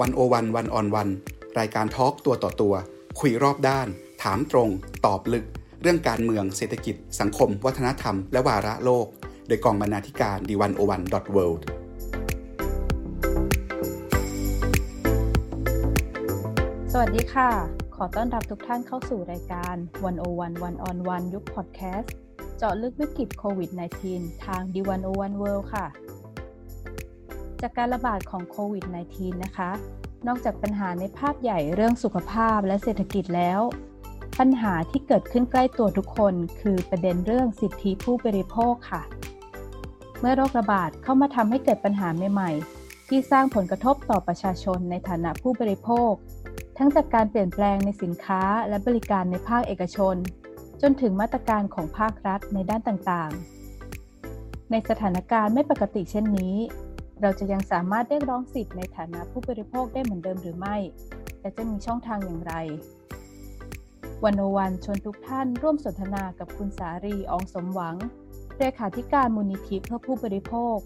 วันโอวันวันออนวันรายการทอล์กตัวต่อตัว คุยรอบด้าน ถามตรง ตอบลึก เรื่องการเมืองเศรษฐกิจ สังคม วัฒนธรรม และวาระโลก โดยกองบรรณาธิการดีวันโอวันดอทเวิลด์สวัสดีค่ะ ขอต้อนรับทุกท่านเข้าสู่รายการ101 One on One ยุคพอดแคสต์เจาะลึกวิกฤตโควิด -19 ทาง D101 World ค่ะ จากการระบาดของโควิด -19 นะคะ นอกจากปัญหาในภาพใหญ่เรื่องสุขภาพและเศรษฐกิจแล้ว ปัญหาที่เกิดขึ้นใกล้ตัวทุกคนคือประเด็นเรื่องสิทธิผู้บริโภคค่ะ เมื่อโรคระบาดเข้ามาทำให้เกิดปัญหาใหม่ๆ ที่สร้างผลกระทบต่อประชาชนในฐานะผู้บริโภค ทั้งจากการเปลี่ยนแปลงในสินค้าและบริการในภาคเอกชน จนถึงมาตรการของภาครัฐในด้านต่างๆ ในสถานการณ์ไม่ปกติเช่นนี้ เราจะยังสามารถเรียกร้องสิทธิ์ในฐานะผู้บริโภคได้เหมือนเดิมหรือไม่ และจะมีช่องทางอย่างไรวันโอวันชวนทุกท่านร่วมสนทนากับคุณสารีอองสมหวังเลขาธิการมูลนิธิเพื่อผู้บริโภค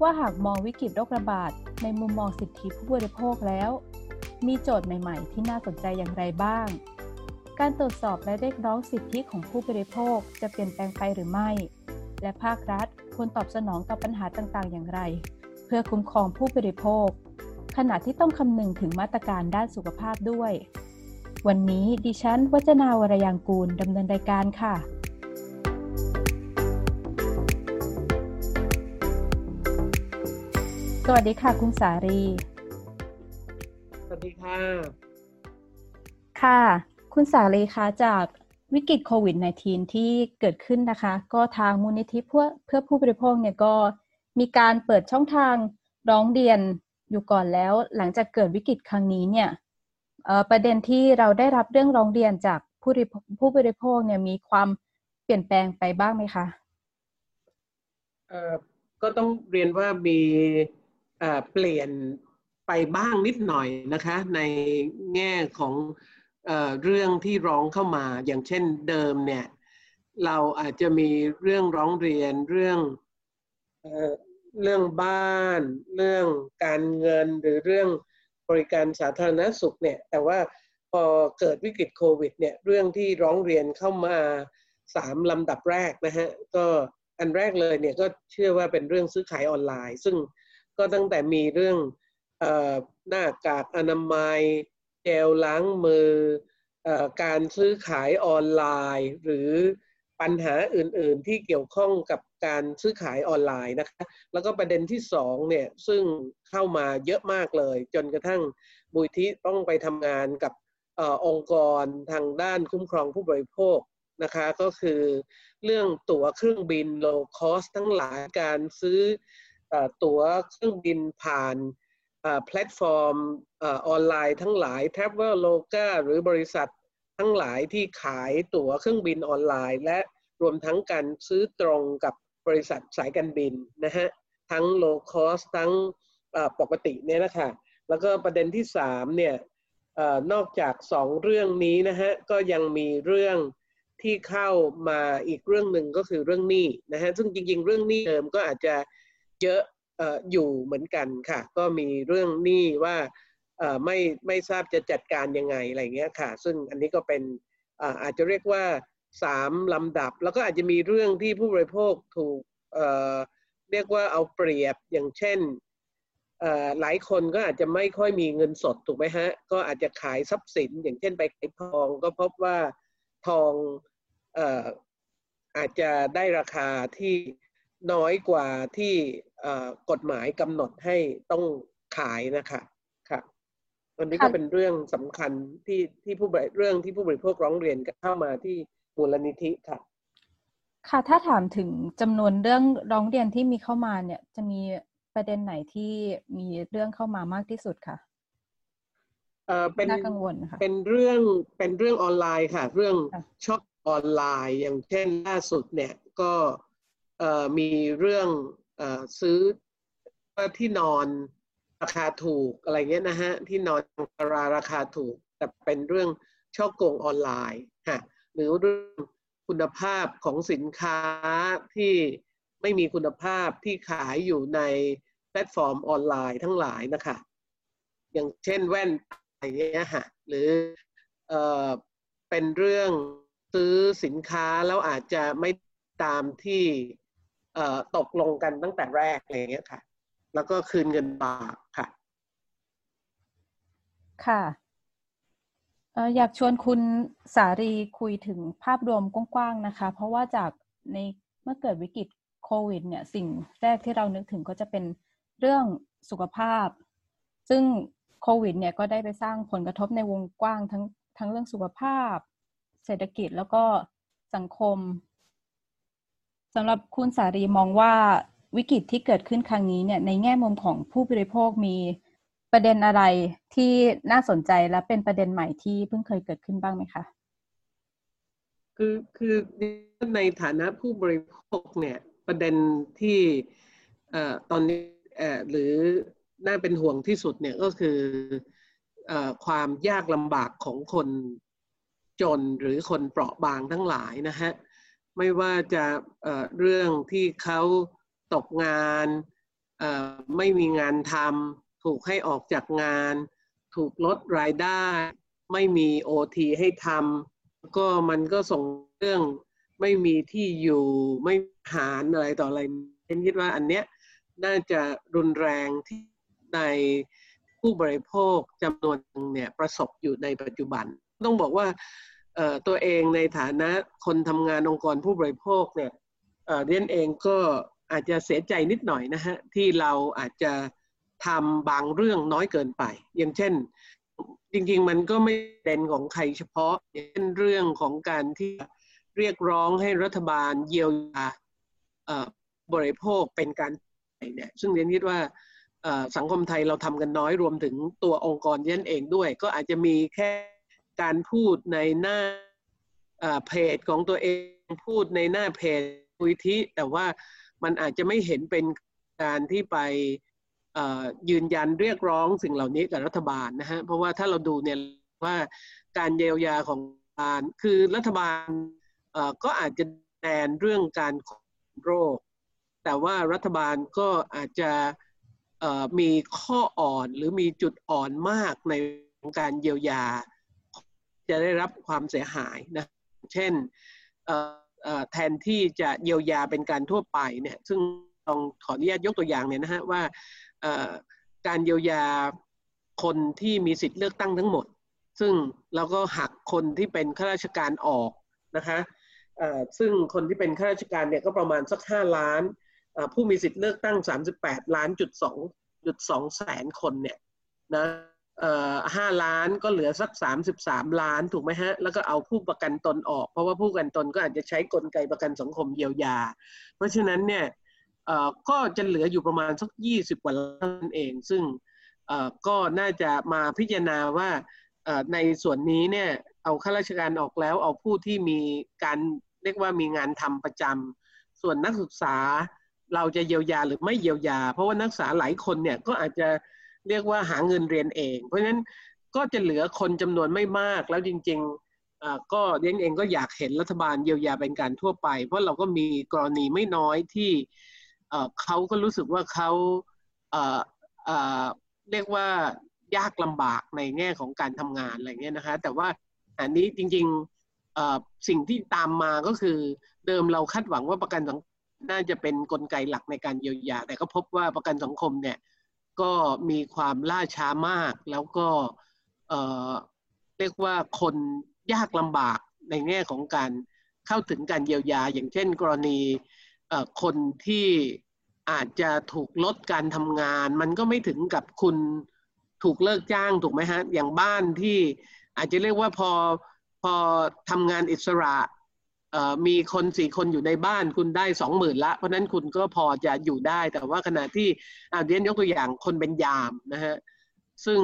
ว่าหากมองวิกฤตโรคระบาดในมุมมองสิทธิผู้บริโภคแล้ว มีโจทย์ใหม่ ๆ ที่น่าสนใจอย่างไรบ้าง การตรวจสอบและเรียกร้องสิทธิของผู้บริโภคจะเปลี่ยนแปลงไปหรือไม่ และภาครัฐควรตอบสนองต่อปัญหาต่างๆ อย่างไร เพื่อคุ้มครองผู้บริโภค ขณะที่ต้องคำนึงถึงมาตรการด้านสุขภาพด้วย วันนี้ดิฉันวัจนาวรยางกูลดำเนินรายการค่ะสวัสดีค่ะคุณสารี สวัสดีค่ะ ค่ะ คุณสาลีคะจาก วิกฤตโควิด -19 ที่เกิดขึ้นนะคะ ก็ทางมูลนิธิเพื่อเพื่อผู้บริโภคเนี่ยก็มีการเปิดช่องทางร้องเรียนอยู่ก่อนแล้ว หลังจากเกิดวิกฤตครั้งนี้เนี่ยประเด็นที่เราได้รับเรื่องร้องเรียนจากผู้ผู้บริโภคเนี่ยมีความเปลี่ยนแปลงไปบ้างไหมคะก็ต้องเรียนว่ามีเปลี่ยนไปบ้างนิดหน่อยนะคะ ในแง่ของ เรื่องที่ร้องเข้ามาอย่างเช่นเดิมเนี่ยเราอาจจะมีเรื่องร้องเรียนเรื่องเอเรื่องบ้าน เรื่องการเงินหรือเรื่องบริการสาธารณสุขเนี่ยแต่ว่าพอเกิดวิกฤตโควิดเนี่ยเรื่องที่ร้องเรียนเข้ามาสามลำดับแรกนะฮะก็อันแรกเลยเนี่ยก็เชื่อว่าเป็นเรื่องซื้อขายออนไลน์ ซึ่งก็ตั้งแต่มีเรื่องอหน้ากากอนามัย เจลล้างมืออการซื้อขายออนไลน์ หรือปัญหาอื่น ๆ ที่เกี่ยวข้องกับการซื้อขายออนไลน์นะคะ แล้วก็ประเด็นที่สองเนี่ยซึ่งเข้ามาเยอะมากเลย จนกระทั่งมูลที่ต้องไปทำงานกับอองค์กรทางด้านคุ้มครองผู้บริโภคนะคะก็คือเรื่องตั๋วเครื่องบิน low cost ทั้งหลายการซื้อตั๋วเครื่องบินผ่าน แพลตฟอร์มออนไลน์ทั้งหลาย Traveloka หรือบริษัททั้งหลายที่ขายตั๋วเครื่องบินออนไลน์ และรวมทั้งการซื้อตรงกับบริษัทสายการบินนะฮะทั้ง low cost ทั้งปกติเนี่ยนะคะแล้วก็ประเด็นที่สามเนี่ยนอกจากสองเรื่องนี้นะฮะก็ยังมีเรื่องที่เข้ามาอีกเรื่องหนึ่งก็คือเรื่องหนี้นะฮะซึ่งจริงๆ เรื่องหนี้เดิมก็อาจจะเยอะ อยู่เหมือนกันค่ะ ก็มีเรื่องหนี้ว่าไม่ไม่ทราบจะจัดการยังไงอะไรเงี้ยค่ะ ซึ่งอันนี้ก็เป็นอาจจะเรียกว่าสามลำดับ แล้วก็อาจจะมีเรื่องที่ผู้บริโภคถูกเรียกว่าเอาเปรียบอย่างเช่นหลายคนก็อาจจะไม่ค่อยมีเงินสดถูกไหมฮะ ก็อาจจะขายทรัพย์สิน อย่างเช่นไปขายทองก็พบว่าทองอาจจะได้ราคาที่ น้อยกว่าที่กฎหมายกำหนดให้ต้องขายนะคะค่ะวันนี้ก็เป็นเรื่องสำคัญที่ที่ผู้บริเรื่องที่ผู้บริโภคร้องเรียนเข้ามาที่มูลนิธิค่ะ ค่ะถ้าถามถึงจำนวนเรื่องร้องเรียนที่มีเข้ามาเนี่ยจะมีประเด็นไหนที่มีเรื่องเข้ามามากที่สุดค่ะเออเป็นน่ากังวลค่ะเป็นเรื่องเป็นเรื่องออนไลน์ค่ะ เรื่องช็อปออนไลน์ อย่างเช่นล่าสุดเนี่ยก็ มีเรื่องอซื้อที่นอนราคาถูกอะไรเงี้ยนะฮะที่นอนราราคาถูก แต่เป็นเรื่องฉ้อโกงออนไลน์ฮะหรือเรื่องคุณภาพของสินค้าที่ไม่มีคุณภาพที่ขายอยู่ในแพลตฟอร์มออนไลน์ทั้งหลายนะคะอย่างเช่นแว่นอะไรเงี้ยฮะหรือเออเป็นเรื่องซื้อสินค้าแล้วอาจจะไม่ตามที่ ตกลงกันตั้งแต่แรกอะไรเงี้ยค่ะ แล้วก็คืนเงินบาทค่ะ ค่ะอยากชวนคุณสารีคุยถึงภาพรวมกว้างๆนะคะ เพราะว่าจากในเมื่อเกิดวิกฤตโควิด เนี่ย สิ่งแรกที่เรานึกถึงก็จะเป็นเรื่องสุขภาพ ซึ่งโควิด เนี่ยก็ได้ไปสร้างผลกระทบในวงกว้างทั้งทั้งเรื่องสุขภาพ เศรษฐกิจแล้วก็สังคม สำหรับคุณสารีมองว่าวิกฤตที่เกิดขึ้นครั้งนี้เนี่ยในแง่มุมของผู้บริโภคมีประเด็นอะไรที่น่าสนใจและเป็นประเด็นใหม่ที่เพิ่งเคยเกิดขึ้นบ้างไหมคะคือคือในฐานะผู้บริโภคเนี่ยประเด็นที่ตอนนี้หรือน่าเป็นห่วงที่สุดเนี่ยก็คืออความยากลำบากของคนจนหรือคนเปราะบางทั้งหลายนะฮะ ไม่ว่าจะเเรื่องที่เขาตกงานไม่มีงานทำถูกให้ออกจากงาน ถูกลดรายได้ ไม่มีโอทีให้ทำก็มันก็ส่งเรื่องไม่มีที่อยู่ไม่หารอะไรต่ออะไรเช่นคิดว่าอันเนี้ยน่าจะรุนแรงที่ในผู้บริโภคจำนวนเนี่ยประสบอยู่ในปัจจุบัน ต้องบอกว่า ตัวเองในฐานะคนทำงานองค์กรผู้บริโภคเนี่ยเรียนเองก็อาจจะเสียใจนิดหน่อยนะฮะที่เราอาจจะทำบางเรื่องน้อยเกินไป อย่างเช่น จริง ๆ มันก็ไม่เด่นของใครเฉพาะอย่างเช่นเรื่องของการที่เรียกร้องให้รัฐบาลเยียวยาบริโภคเป็นการเนี่ยซึ่งเรียนคิดว่าสังคมไทยเราทำกันน้อยรวมถึงตัวองค์กรเยันเองด้วย ก็อาจจะมีแค่ การพูดในหน้าเพจของตัวเองพูดในหน้าเพจคุยทิแต่ว่ามันอาจจะไม่เห็นเป็นการที่ไปยืนยันเรียกร้องสิ่งเหล่านี้กับรัฐบาลนะฮะเพราะว่าถ้าเราดูเนี่ยว่าการเยียวยาของการคือรัฐบาลก็อาจจะแทนเรื่องการโรค แต่ว่ารัฐบาลก็อาจจะมีข้ออ่อนหรือมีจุดอ่อนมากในการเยียวยา จะได้รับความเสียหายนะ เช่นแทนที่จะเยียวยาเป็นการทั่วไปเนี่ย ซึ่งลองขออนุญาตยกตัวอย่างเนี่ยนะฮะว่าการเยียวยาคนที่มีสิทธิ์เลือกตั้งทั้งหมด ซึ่งเราก็หักคนที่เป็นข้าราชการออกนะคะซึ่งคนที่เป็นข้าราชการเนี่ยก็ประมาณสัก 5 ล้าน ผู้มีสิทธิ์เลือกตั้ง 38 ล้านจุดสองจุดสองแสนคนเนี่ยนะ ห้าล้านก็เหลือสัก 33 ล้านถูกไหมฮะ แล้วก็เอาผู้ประกันตนออก เพราะว่าผู้ประกันตนก็อาจจะใช้กลไกประกันสังคมเยียวยา เพราะฉะนั้นเนี่ยก็จะเหลืออยู่ประมาณสัก 20 กว่าล้านเอง ซึ่งก็น่าจะมาพิจารณาว่าในส่วนนี้เนี่ยเอาข้าราชการออกแล้วเอาผู้ที่มีการเรียกว่ามีงานทำประจำส่วนนักศึกษาเราจะเยียวยาหรือไม่เยียวยา เพราะว่านักศึกษาหลายคนเนี่ยก็อาจจะ เรียกว่าหาเงินเรียนเอง เพราะฉะนั้นก็จะเหลือคนจำนวนไม่มากแล้วจริงๆก็เรียนเองก็อยากเห็นรัฐบาลเยียวยาเป็นการทั่วไป เพราะเราก็มีกรณีไม่น้อยที่เขาก็รู้สึกว่าเขาเรียกว่ายากลำบากในแง่ของการทำงานอะไรเงี้ยนะคะ แต่ว่าอันนี้จริงๆสิ่งที่ตามมาก็คือเดิมเราคาดหวังว่าประกันสังน่าจะเป็นนกลไกหลักในการเยียวยา แต่ก็พบว่าประกันสังคมเนี่ย ก็มีความล่าช้ามาก แล้วก็เรียกว่าคนยากลำบากในแง่ของการเข้าถึงการเยียวยา อย่างเช่น กรณีคนที่อาจจะถูกลดการทำงาน มันก็ไม่ถึงกับคุณถูกเลิกจ้างถูกไหมฮะอย่างบ้านที่อาจจะเรียกว่าพอพอทำงานอิสระ มีคนสี่คนอยู่ในบ้านคุณได้สองหมื่นละ เพราะนั้นคุณก็พอจะอยู่ได้ แต่ว่าขณะที่อาเดียนยกตัวอย่างคนเป็นยามนะฮะซึ่ง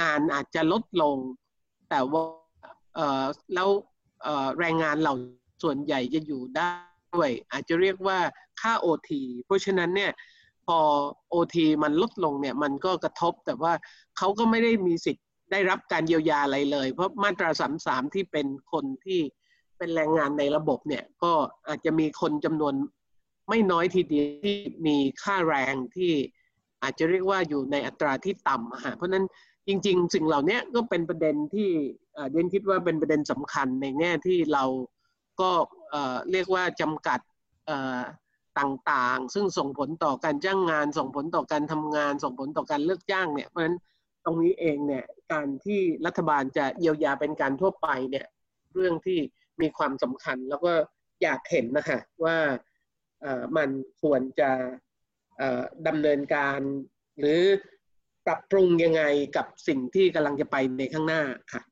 งานอาจจะลดลง แต่ว่าแล้วแรงงานเราส่วนใหญ่จะอยู่ได้ด้วย อาจจะเรียกว่าค่าโอทีเพราะฉะนั้นเนี่ยพอโอทีมันลดลงเนี่ยมันก็กระทบแต่ว่าเขาก็ไม่ได้มีสิทธิ์ได้รับการเยียวยาอะไรเลย เพราะมาตราสามสามที่เป็นคนที่ เป็นแรงงานในระบบเนี่ยก็อาจจะมีคนจำนวนไม่น้อยทีเดียวที่มีค่าแรงที่อาจจะเรียกว่าอยู่ในอัตราที่ต่ำฮะเพราะนั้นจริง ๆ สิ่งเหล่านี้ก็เป็นประเด็นที่เดนคิดว่าเป็นประเด็นสำคัญในแง่ที่เราก็เรียกว่าจำกัดต่างๆ ซึ่งส่งผลต่อการจ้างงาน ส่งผลต่อการทำงาน ส่งผลต่อการเลือกจ้างเนี่ยเพราะฉะนั้นตรงนี้เองเนี่ยการที่รัฐบาลจะเยียวยาเป็นการทั่วไปเนี่ยเรื่องที่ มีความสำคัญแล้วก็อยากเห็นนะคะว่ามันควรจะดำเนินการหรือปรับปรุงยังไงกับสิ่งที่กำลังจะไปในข้างหน้าค่ะ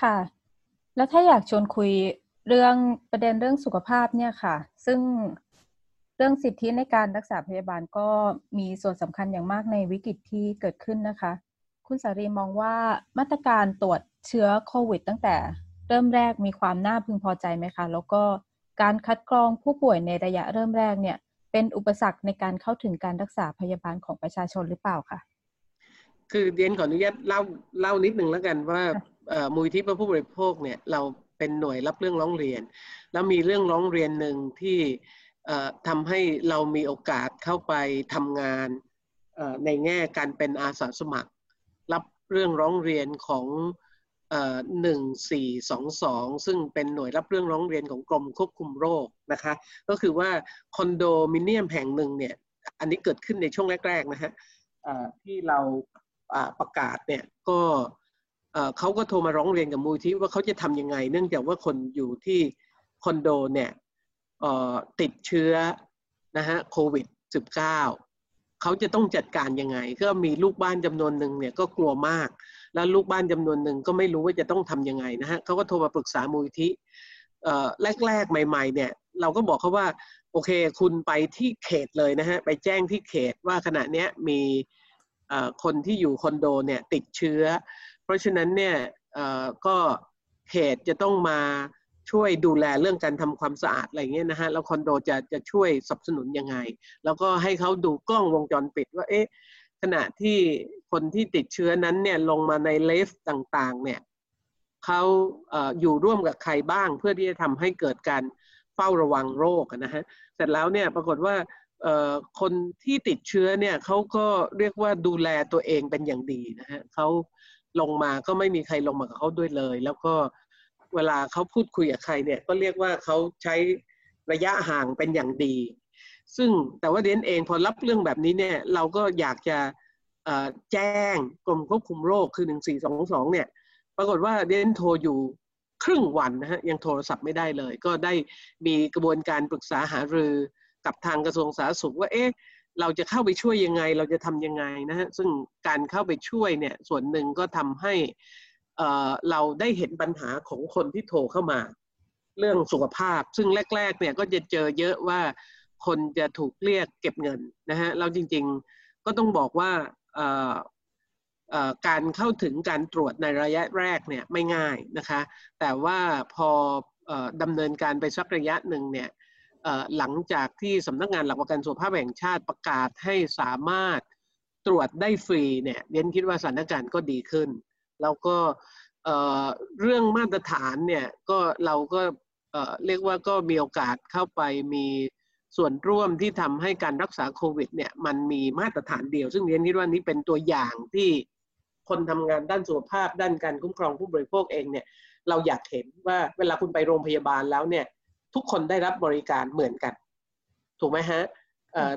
ค่ะ แล้วถ้าอยากชวนคุยเรื่องประเด็นเรื่องสุขภาพเนี่ยค่ะ ซึ่งเรื่องสิทธิในการรักษาพยาบาลก็มีส่วนสำคัญอย่างมากในวิกฤตที่เกิดขึ้นนะคะ คุณสารีมองว่ามาตรการตรวจ เชื้อโควิด ตั้งแต่เริ่มแรกมีความน่าพึงพอใจไหมคะ แล้วก็การคัดกรองผู้ป่วยในระยะเริ่มแรกเนี่ย เป็นอุปสรรคในการเข้าถึงการรักษาพยาบาลของประชาชนหรือเปล่าคะคือเดียนขออนุญาตเล่าเล่านิดหนึ่งแล้วกันว่ามูลที่ผู้บริโภคเนี่ยเราเป็นหน่วยรับเรื่องร้องเรียน แล้วมีเรื่องร้องเรียนหนึ่งที่ทำให้เรามีโอกาสเข้าไปทำงานในแง่การเป็นอาสาสมัคร รับเรื่องร้องเรียนของ หนึ่งสี่สองสองซึ่งเป็นหน่วยรับเรื่องร้องเรียนของกรมควบคุมโรคนะคะ ก็คือว่าคอนโดมิเนียมแห่งหนึ่งเนี่ย อันนี้เกิดขึ้นในช่วงแรกๆนะฮะที่เราประกาศเนี่ยก็เขาก็โทรมาร้องเรียนกับมูลที่ว่าเขาจะทำยังไง เนื่องจากว่าคนอยู่ที่คอนโดเนี่ยติดเชื้อนะฮะโควิด -19 เขาจะต้องจัดการยังไง ก็มีลูกบ้านจำนวนหนึ่งเนี่ยก็กลัวมาก แล้วลูกบ้านจำนวนหนึ่งก็ไม่รู้ว่าจะต้องทํำยังไงนะฮะเขาก็โทรมาปรึกษามูลที่แรกๆ ใหม่ ๆ เนี่ย เราก็บอกเขาว่า โอเค คุณไปที่เขตเลยนะฮะ ไปแจ้งที่เขตว่าขณะนี้มีคนที่อยู่คอนโดเนี่ยติดเชื้อ เพราะฉะนั้นเนี่ยก็เขตจะต้องมาช่วยดูแลเรื่องการทำความสะอาดอะไรเงี้ยนะฮะ แล้วคอนโดจะจะช่วยสนับสนุนยังไง แล้วก็ให้เขาดูกล้องวงจรปิดว่า เอ๊ะ ขณะที่คนที่ติดเชื้อนั้นเนี่ยลงมาในเลฟต่างๆเนี่ยเขาอยู่ร่วมกับใครบ้าง เพื่อที่จะทำให้เกิดการเฝ้าระวังโรคนะฮะเสร็จแล้วเนี่ยปรากฏว่าคนที่ติดเชื้อเนี่ยเขาก็เรียกว่าดูแลตัวเองเป็นอย่างดีนะฮะเขาลงมาก็ไม่มีใครลงมากับเขาด้วยเลย แล้วก็เวลาเขาพูดคุยกับใครเนี่ยก็เรียกว่าเขาใช้ระยะห่างเป็นอย่างดี ซึ่งแต่ว่าเดนเองพอรับเรื่องแบบนี้เนี่ยเราก็อยากจะแจ้งกรมควบคุมโรคคือ 1422 เนี่ย ปรากฏว่าเดนโทรอยู่ครึ่งวันนะฮะยังโทรศัพท์ไม่ได้เลย ก็ได้มีกระบวนการปรึกษาหารือกับทางกระทรวงสาธารณสุขว่าเอ๊ะเราจะเข้าไปช่วยยังไง เราจะทำยังไงนะฮะซึ่งการเข้าไปช่วยเนี่ยส่วนหนึ่งก็ทำให้เราได้เห็นปัญหาของคนที่โทรเข้ามา เรื่องสุขภาพ ซึ่งแรก ๆ เนี่ยก็จะเจอเยอะว่า คนจะถูกเรียกเก็บเงินนะฮะเราจริงๆก็ต้องบอกว่าการเข้าถึงการตรวจในระยะแรกเนี่ยไม่ง่ายนะคะแต่ว่าพอดำเนินการไปสักระยะหนึ่งเนี่ยหลังจากที่สำนักงานหลักประกันสุขภาพแห่งชาติประกาศให้สามารถตรวจได้ฟรีเนี่ยเรียนคิดว่าสถานการณ์ก็ดีขึ้น แล้วก็เรื่องมาตรฐานเนี่ยก็เราก็เรียกว่าก็มีโอกาสเข้าไปมี ส่วนร่วมที่ทำให้การรักษาโควิดเนี่ยมันมีมาตรฐานเดียว ซึ่งเรียนคิดว่านี้เป็นตัวอย่างที่คนทำงานด้านสุขภาพ ด้านการคุ้มครองผู้บริโภคเองเนี่ยเราอยากเห็นว่าเวลาคุณไปโรงพยาบาลแล้วเนี่ยทุกคนได้รับบริการเหมือนกัน ถูกไหมฮะ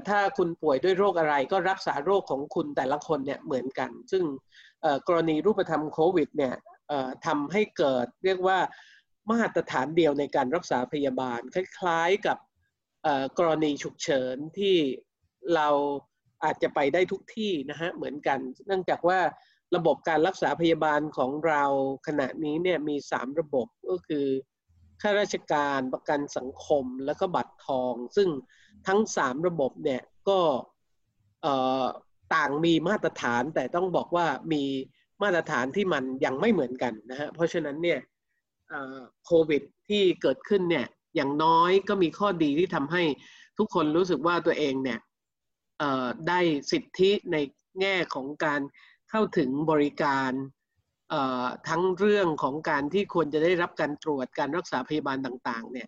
ถ้าคุณป่วยด้วยโรคอะไรก็รักษาโรคของคุณแต่ละคนเนี่ยเหมือนกัน ซึ่งกรณีรูปธรรมโควิดเนี่ยทำให้เกิดเรียกว่ามาตรฐานเดียวในการรักษาพยาบาล คล้าย ๆ กับ กรณีฉุกเฉินที่เราอาจจะไปได้ทุกที่นะฮะเหมือนกัน เนื่องจากว่าระบบการรักษาพยาบาลของเราขณะนี้เนี่ยมี 3 ระบบก็คือข้าราชการประกันสังคมแล้วก็บัตรทอง ซึ่งทั้ง 3 ระบบเนี่ยก็ต่างมีมาตรฐานแต่ต้องบอกว่ามีมาตรฐานที่มันยังไม่เหมือนกันนะฮะเพราะฉะนั้นเนี่ยโควิดที่เกิดขึ้นเนี่ย อย่างน้อยก็มีข้อดีที่ทำให้ทุกคนรู้สึกว่าตัวเองเนี่ยได้สิทธิในแง่ของการเข้าถึงบริการทั้งเรื่องของการที่ควรจะได้รับการตรวจการรักษาพยาบาลต่างๆเนี่ย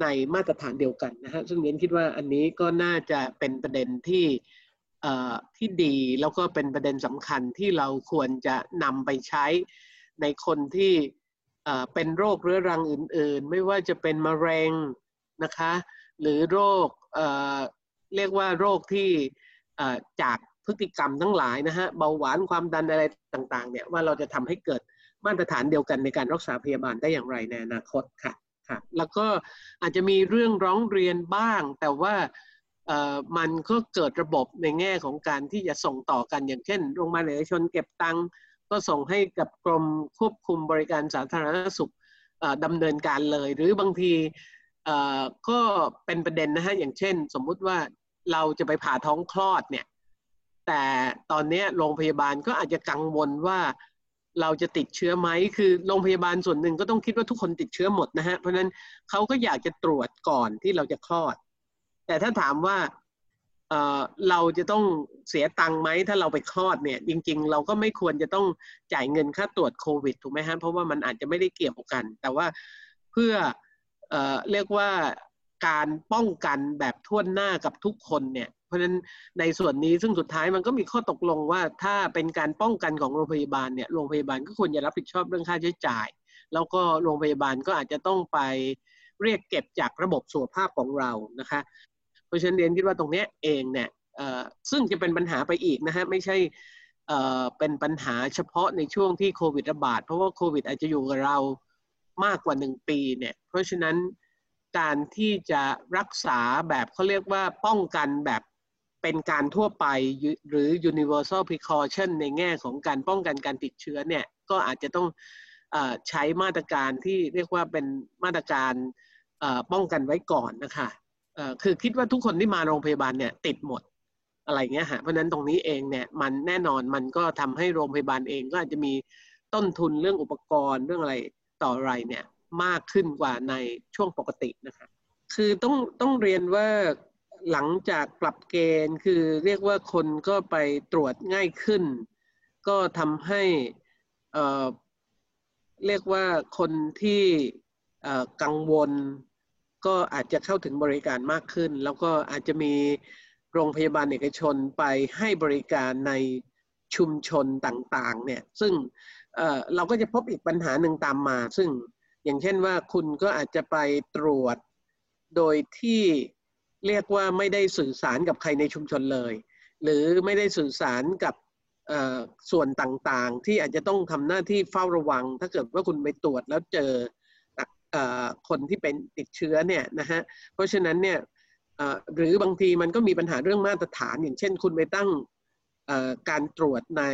ในมาตรฐานเดียวกันนะฮะซึ่งเรียนคิดว่าอันนี้ก็น่าจะเป็นประเด็นที่ที่ดีแล้วก็เป็นประเด็นสำคัญที่เราควรจะนำไปใช้ในคนที่ เป็นโรคเรื้อรังอื่นๆ ไม่ว่าจะเป็นมะเร็งนะคะ หรือโรคเรียกว่าโรคที่จากพฤติกรรมทั้งหลายนะฮะเบาหวานความดันอะไรต่างๆเนี่ยว่าเราจะทำให้เกิดมาตรฐานเดียวกันในการรักษาพยาบาลได้อย่างไรในอนาคตค่ะค่ะแล้วก็อาจจะมีเรื่องร้องเรียนบ้าง แต่ว่ามันก็เกิดระบบในแง่ของการที่จะส่งต่อกันอย่างเช่นโรงพยาบาลเอกชนเก็บตัง ก็ส่งให้กับกรมควบคุมบริการสาธารณสุขดำเนินการเลย หรือบางทีก็เป็นประเด็นนะฮะอย่างเช่น สมมุติว่าเราจะไปผ่าท้องคลอดเนี่ยแต่ตอนนี้โรงพยาบาลก็อาจจะกังวลว่าเราจะติดเชื้อไหมคือโรงพยาบาลส่วนหนึ่งก็ต้องคิดว่าทุกคนติดเชื้อหมดนะฮะเพราะนั้นเขาก็อยากจะตรวจก่อนที่เราจะคลอด แต่ถ้าถามว่า เราจะต้องเสียตังค์ไหมถ้าเราไปคลอดเนี่ย จริง ๆ เราก็ไม่ควรจะต้องจ่ายเงินค่าตรวจโควิดถูกไหมฮะเพราะว่ามันอาจจะไม่ได้เกี่ยวกัน แต่ว่าเพื่อเอเรียกว่าการป้องกันแบบทั่วหน้ากับทุกคนเนี่ย เพราะฉะนั้นในส่วนนี้ซึ่งสุดท้ายมันก็มีข้อตกลงว่าถ้าเป็นการป้องกันของโรงพยาบาลเนี่ยโรงพยาบาลก็ควรจะรับผิดชอบเรื่องค่าใช้จ่าย แล้วก็โรงพยาบาลก็อาจจะต้องไปเรียกเก็บจากระบบสุขภาพของเรานะคะ ราะฉะนั้นเรียนคิดว่าตรงนี้เองเนี่ยซึ่งจะเป็นปัญหาไปอีกนะฮะไม่ใช่เป็นปัญหาเฉพาะในช่วงที่โควิดระบาด เพราะว่าโควิดอาจจะอยู่กับเรามากกว่าหนึ่งปีเนี่ยเพราะฉะนั้นการที่จะรักษาแบบเขาเรียกว่าป้องกันแบบเป็นการทั่วไปหรือ universal precaution ในแง่ของการป้องกันการติดเชื้อเนี่ยก็อาจจะต้องอใช้มาตรการที่เรียกว่าเป็นมาตรการป้องกันไว้ก่อนนะคะ คือคิดว่าทุกคนที่มาโรงพยาบาลเนี่ยติดหมดอะไรเงี้ยฮะเพราะนั้นตรงนี้เองเนี่ยมันแน่นอนมันก็ทำให้โรงพยาบาลเองก็อาจจะมีต้นทุนเรื่องอุปกรณ์เรื่องอะไรต่ออะไรเนี่ยมากขึ้นกว่าในช่วงปกตินะคะคือต้องต้องเรียนว่าหลังจากปรับเกณฑ์คือเรียกว่าคนก็ไปตรวจง่ายขึ้น ก็ทำให้เเรียกว่าคนที่กังวล ก็อาจจะเข้าถึงบริการมากขึ้น แล้วก็อาจจะมีโรงพยาบาลเอกชนไปให้บริการในชุมชนต่างๆเนี่ยซึ่งเเราก็จะพบอีกปัญหาหนึ่งตามมา ซึ่งอย่างเช่นว่าคุณก็อาจจะไปตรวจโดยที่เรียกว่าไม่ได้สื่อสารกับใครในชุมชนเลย หรือไม่ได้สื่อสารกับส่วนต่างๆ ที่อาจจะต้องทำหน้าที่เฝ้าระวัง ถ้าเกิดว่าคุณไปตรวจแล้วเจอ คนที่เป็นติดเชื้อเนี่ยนะฮะเพราะฉะนั้นเนี่ยหรือบางทีมันก็มีปัญหาเรื่องมาตรฐาน อย่างเช่น คุณไปตั้งการตรวจใน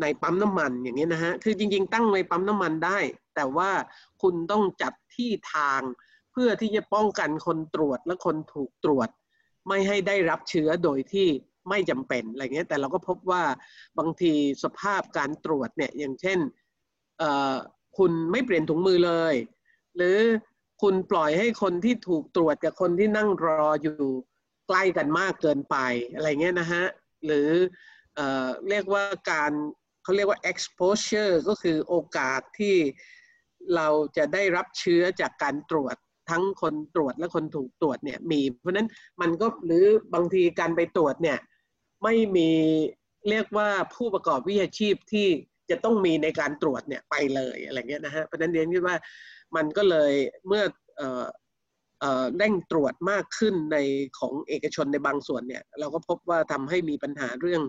ในปั๊มน้ำมันอย่างนี้นะฮะคือจริง ๆ ตั้งในปั๊มน้ำมันได้ แต่ว่าคุณต้องจัดที่ทางเพื่อที่จะป้องกันคนตรวจและคนถูกตรวจ ไม่ให้ได้รับเชื้อโดยที่ไม่จำเป็นอะไรเงี้ยแต่เราก็พบว่าบางทีสภาพการตรวจเนี่ยอย่างเช่น คุณไม่เปลี่ยนถุงมือเลย หรือคุณปล่อยให้คนที่ถูกตรวจกับคนที่นั่งรออยู่ใกล้กันมากเกินไปอะไรเงี้ยนะฮะ หรือเอเรียกว่าการเขาเรียกว่า exposure ก็คือโอกาสที่เราจะได้รับเชื้อจากการตรวจทั้งคนตรวจและคนถูกตรวจเนี่ยมี เพราะนั้นมันก็หรือบางทีการไปตรวจเนี่ยไม่มีเรียกว่าผู้ประกอบวิชาชีพที่ จะต้องมีในการตรวจเนี่ยไปเลยอะไรเงี้ยนะฮะเพราะนั้นเรียนคิดว่ามันก็เลยเมื่อเร่งตรวจมากขึ้นในของเอกชนในบางส่วนเนี่ยเราก็พบว่าทำให้มีปัญหาเรื่อง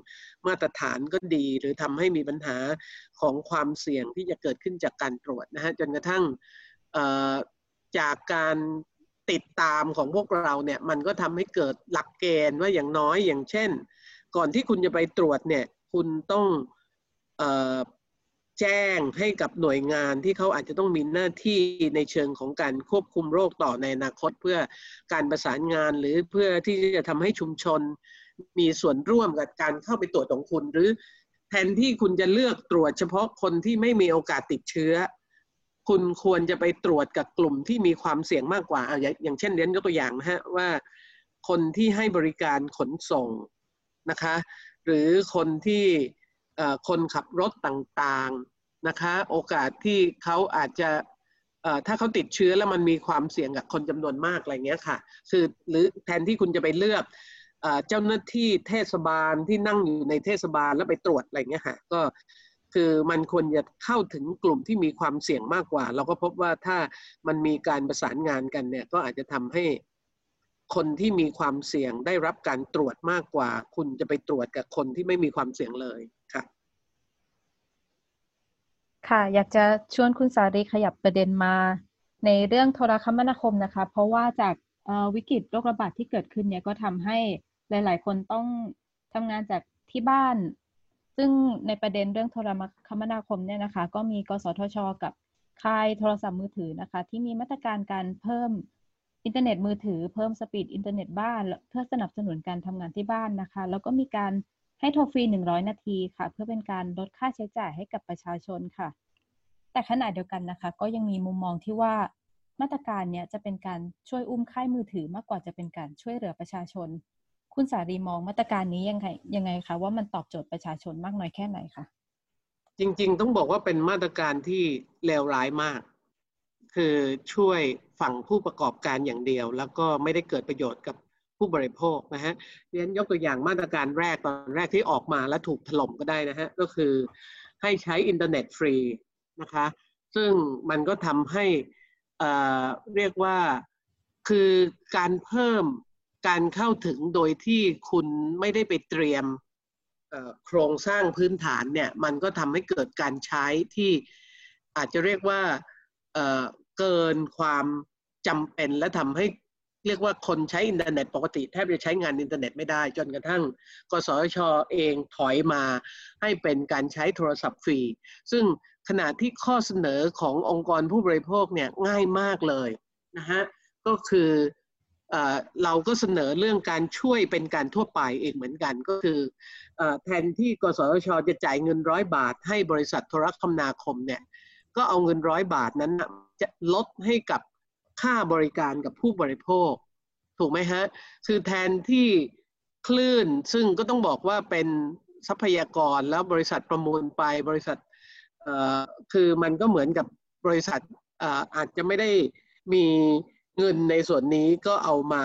มาตรฐานก็ดี หรือทำให้มีปัญหาของความเสี่ยงที่จะเกิดขึ้นจากการตรวจนะฮะจนกระทั่งจากการติดตามของพวกเราเนี่ยมันก็ทำให้เกิดหลักเกณฑ์ว่าอย่างน้อยอย่างเช่น ก่อนที่คุณจะไปตรวจเนี่ยคุณต้อง แจ้งให้กับหน่วยงานที่เขาอาจจะต้องมีหน้าที่ในเชิงของการควบคุมโรคต่อในอนาคต เพื่อการประสานงานหรือเพื่อที่จะทำให้ชุมชนมีส่วนร่วมกับการเข้าไปตรวจของคุณ หรือแทนที่คุณจะเลือกตรวจเฉพาะคนที่ไม่มีโอกาสติดเชื้อ คุณควรจะไปตรวจกับกลุ่มที่มีความเสี่ยงมากกว่าอย่างเช่นเรียนยกตัวอย่างนะฮะว่า คนที่ให้บริการขนส่งนะคะ หรือคนที่ คนขับรถต่างๆนะคะ โอกาสที่เขาอาจจะถ้าเขาติดเชื้อแล้วมันมีความเสี่ยงกับคนจำนวนมากอะไรเงี้ยค่ะคือหรือแทนที่คุณจะไปเลือกเจ้าหน้าที่เทศบาลที่นั่งอยู่ในเทศบาลแล้วไปตรวจอะไรเงี้ยค่ะก็คือมันควรจะเข้าถึงกลุ่มที่มีความเสี่ยงมากกว่า เราก็พบว่าถ้ามันมีการประสานงานกันเนี่ยก็อาจจะทำให้ คนที่มีความเสี่ยงได้รับการตรวจมากกว่า คุณจะไปตรวจกับคนที่ไม่มีความเสี่ยงเลยค่ะ ค่ะ อยากจะชวนคุณสารีขยับประเด็นมา ในเรื่องโทรคมนาคมนะคะ เพราะว่าจากวิกฤตโรคระบาดที่เกิดขึ้นเนี่ยก็ทำให้หลาย ๆ คนต้องทำงานจากที่บ้าน ซึ่งในประเด็นเรื่องโทรคมนาคมเนี่ยนะคะ ก็มีกสทช กับค่ายโทรศัพท์มือถือนะคะ ที่มีมาตรการการเพิ่ม อินเทอร์เน็ตมือถือเพิ่ม speed อินเทอร์เน็ตบ้าน เพื่อสนับสนุนการทำงานที่บ้านนะคะ แล้วก็มีการให้โทรฟรี 100 นาทีค่ะ เพื่อเป็นการลดค่าใช้จ่ายให้กับประชาชนค่ะ แต่ขณะเดียวกันนะคะ ก็ยังมีมุมมองที่ว่ามาตรการเนี้ยจะเป็นการช่วยอุ้มค่ายมือถือมากกว่าจะเป็นการช่วยเหลือประชาชน คุณสารีมองมาตรการนี้ยังไงยังไงคะว่ามันตอบโจทย์ประชาชนมากน้อยแค่ไหนคะจริง ๆ ต้องบอกว่าเป็นมาตรการที่เลวร้ายมาก คือช่วยฝั่งผู้ประกอบการอย่างเดียว แล้วก็ไม่ได้เกิดประโยชน์กับผู้บริโภคนะฮะเรียนยกตัวอย่างมาตรการแรกตอนแรกที่ออกมาแล้วถูกถล่มก็ได้นะฮะก็คือให้ใช้อินเทอร์เน็ตฟรีนะคะซึ่งมันก็ทำให้เรียกว่าคือการเพิ่มการเข้าถึงโดยที่คุณไม่ได้ไปเตรียมโครงสร้างพื้นฐานเนี่ยมันก็ทำให้เกิดการใช้ที่อาจจะเรียกว่า เกินความจำเป็นและทำให้เรียกว่าคนใช้อินเทอร์เน็ตปกติแทบจะใช้งานอินเทอร์เน็ตไม่ได้ จนกระทั่ง กสชอเองถอยมาให้เป็นการใช้โทรศัพท์ฟรี ซึ่งขณะที่ข้อเสนอขององค์กรผู้บริโภคเนี่ยง่ายมากเลยนะฮะก็คือเราก็เสนอเรื่องการช่วยเป็นการทั่วไปเองเหมือนกันก็คือแทนที่กสชจะจ่ายเงินร้อยบาท ให้บริษัทโทรคมนาคมเนี่ย ก็เอาเงินร้อยบาทนั้นจะลดให้กับค่าบริการกับผู้บริโภค ถูกไหมฮะ คือแทนที่คลื่นซึ่งก็ต้องบอกว่าเป็นทรัพยากรแล้วบริษัทประมูลไปบริษัทคือมันก็เหมือนกับบริษัทอาจจะไม่ได้มีเงินในส่วนนี้ก็เอามา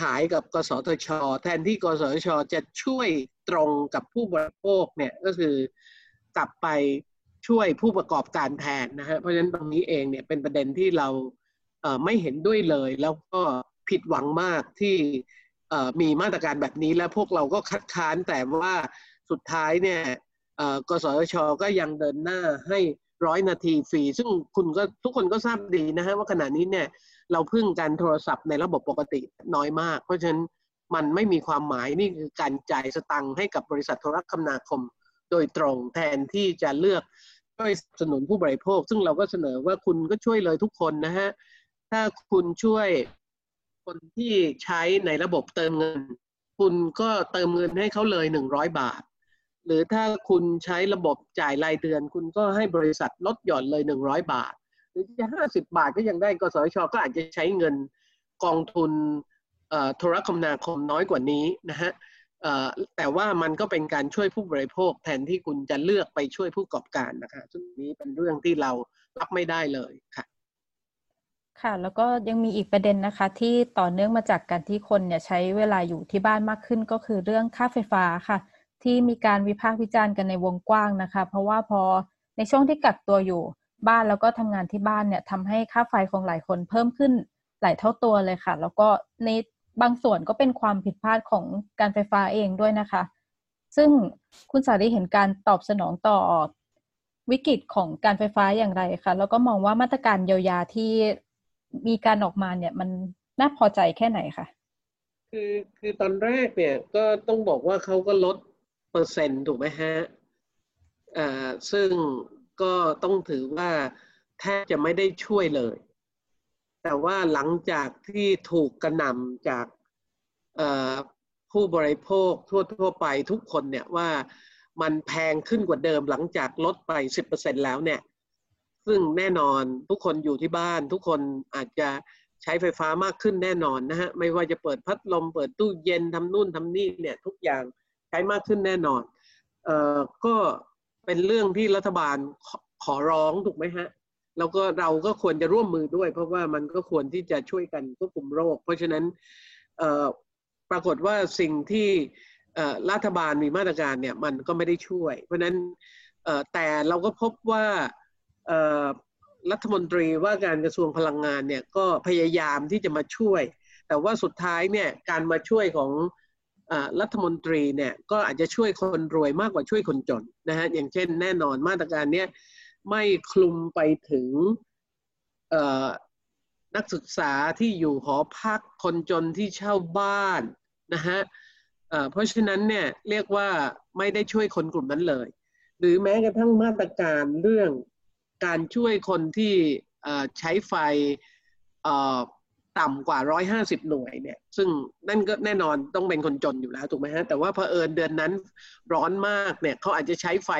ขายกับกสทช แทนที่กสทช จะช่วยตรงกับผู้บริโภคเนี่ยก็คือกลับไป ช่วยผู้ประกอบการแทนนะฮะเพราะฉะนั้นตรงนี้เองเนี่ยเป็นประเด็นที่เราไม่เห็นด้วยเลย แล้วก็ผิดหวังมากที่มีมาตรการแบบนี้แล้วพวกเราก็คัดค้านแต่ว่าสุดท้ายเนี่ยกสชก็ยังเดินหน้าให้ร้อยนาทีฟรี ซึ่งคุณก็ทุกคนก็ทราบดีนะฮะว่าขณะนี้เนี่ยเราพึ่งการโทรศัพท์ในระบบปกติน้อยมาก เพราะฉะนั้นมันไม่มีความหมายนี่คือการจ่ายสตังค์ให้กับบริษัทโทรคมนาคม โดยตรงแทนที่จะเลือกช่วยสนับสนุนผู้บริโภค ซึ่งเราก็เสนอว่าคุณก็ช่วยเลยทุกคนนะฮะถ้าคุณช่วยคนที่ใช้ในระบบเติมเงิน คุณก็เติมเงินให้เขาเลยหนึ่งร้อยบาท หรือถ้าคุณใช้ระบบจ่ายรายเดือน คุณก็ให้บริษัทลดหย่อนเลยหนึ่งร้อยบาท หรือจะห้าสิบาทก็ยังได้กสชก็อาจจะใช้เงินกองทุนโทรคมนาคมน้อยกว่านี้นะฮะ แต่ว่ามันก็เป็นการช่วยผู้บริโภค แทนที่คุณจะเลือกไปช่วยผู้ประกอบการนะคะซึ่งนี้เป็นเรื่องที่เรารับไม่ได้เลยค่ะ ค่ะ แล้วก็ยังมีอีกประเด็นนะคะ ที่ต่อเนื่องมาจากการที่คนเนี่ยใช้เวลาอยู่ที่บ้านมากขึ้นก็คือเรื่องค่าไฟฟ้าค่ะ ที่มีการวิพากษ์วิจารณ์กันในวงกว้างนะคะ เพราะว่าพอในช่วงที่กักตัวอยู่บ้านแล้วก็ทำงานที่บ้านเนี่ยทำให้ค่าไฟของหลายคนเพิ่มขึ้นหลายเท่าตัวเลยค่ะ แล้วก็ใน บางส่วนก็เป็นความผิดพลาดของการไฟฟ้าเองด้วยนะคะ ซึ่งคุณสารีเห็นการตอบสนองต่อวิกฤตของการไฟฟ้าอย่างไรคะแล้วก็มองว่ามาตรการเยียวยาที่มีการออกมาเนี่ยมันน่าพอใจแค่ไหนคะคือคือตอนแรกเนี่ยก็ต้องบอกว่าเขาก็ลดเปอร์เซ็นต์ถูกไหมฮะอ่าซึ่งก็ต้องถือว่าแทบจะไม่ได้ช่วยเลย แต่ว่าหลังจากที่ถูกกระหน่ำจากผู้บริโภคทั่วทั่วไปทุกคนเนี่ยว่ามันแพงขึ้นกว่าเดิมหลังจากลดไป 10%แล้วเนี่ย ซึ่งแน่นอนทุกคนอยู่ที่บ้าน ทุกคนอาจจะใช้ไฟฟ้ามากขึ้นแน่นอนนะฮะ ไม่ว่าจะเปิดพัดลม เปิดตู้เย็นทำนู่นทำนี่เนี่ย ทุกอย่างใช้มากขึ้นแน่นอน เอ่อก็เป็นเรื่องที่รัฐบาลขอร้องถูกไหมฮะ แล้วก็เราก็ควรจะร่วมมือด้วย เพราะว่ามันก็ควรที่จะช่วยกันควบคุมโรค เพราะฉะนั้นปรากฏว่าสิ่งที่รัฐบาลมีมาตรการเนี่ยมันก็ไม่ได้ช่วย เพราะฉะนั้นแต่เราก็พบว่ารัฐมนตรีว่าการกระทรวงพลังงานเนี่ยก็พยายามที่จะมาช่วย แต่ว่าสุดท้ายเนี่ยการมาช่วยของรัฐมนตรีเนี่ยก็อาจจะช่วยคนรวยมากกว่าช่วยคนจนนะฮะอย่างเช่นแน่นอนมาตรการเนี้ย ไม่คลุมไปถึงนักศึกษาที่อยู่หอพักคนจนที่เช่าบ้านนะฮะเพราะฉะนั้นเนี่ยเรียกว่าไม่ได้ช่วยคนกลุ่มนั้นเลย หรือแม้กระทั่งมาตรการเรื่องการช่วยคนที่ใช้ไฟต่ำกว่า 150 หน่วยเนี่ย ซึ่งนั่นก็แน่นอนต้องเป็นคนจนอยู่แล้วถูกไหมฮะ แต่ว่าเผอิญเดือนนั้นร้อนมากเนี่ยเขาอาจจะใช้ไฟ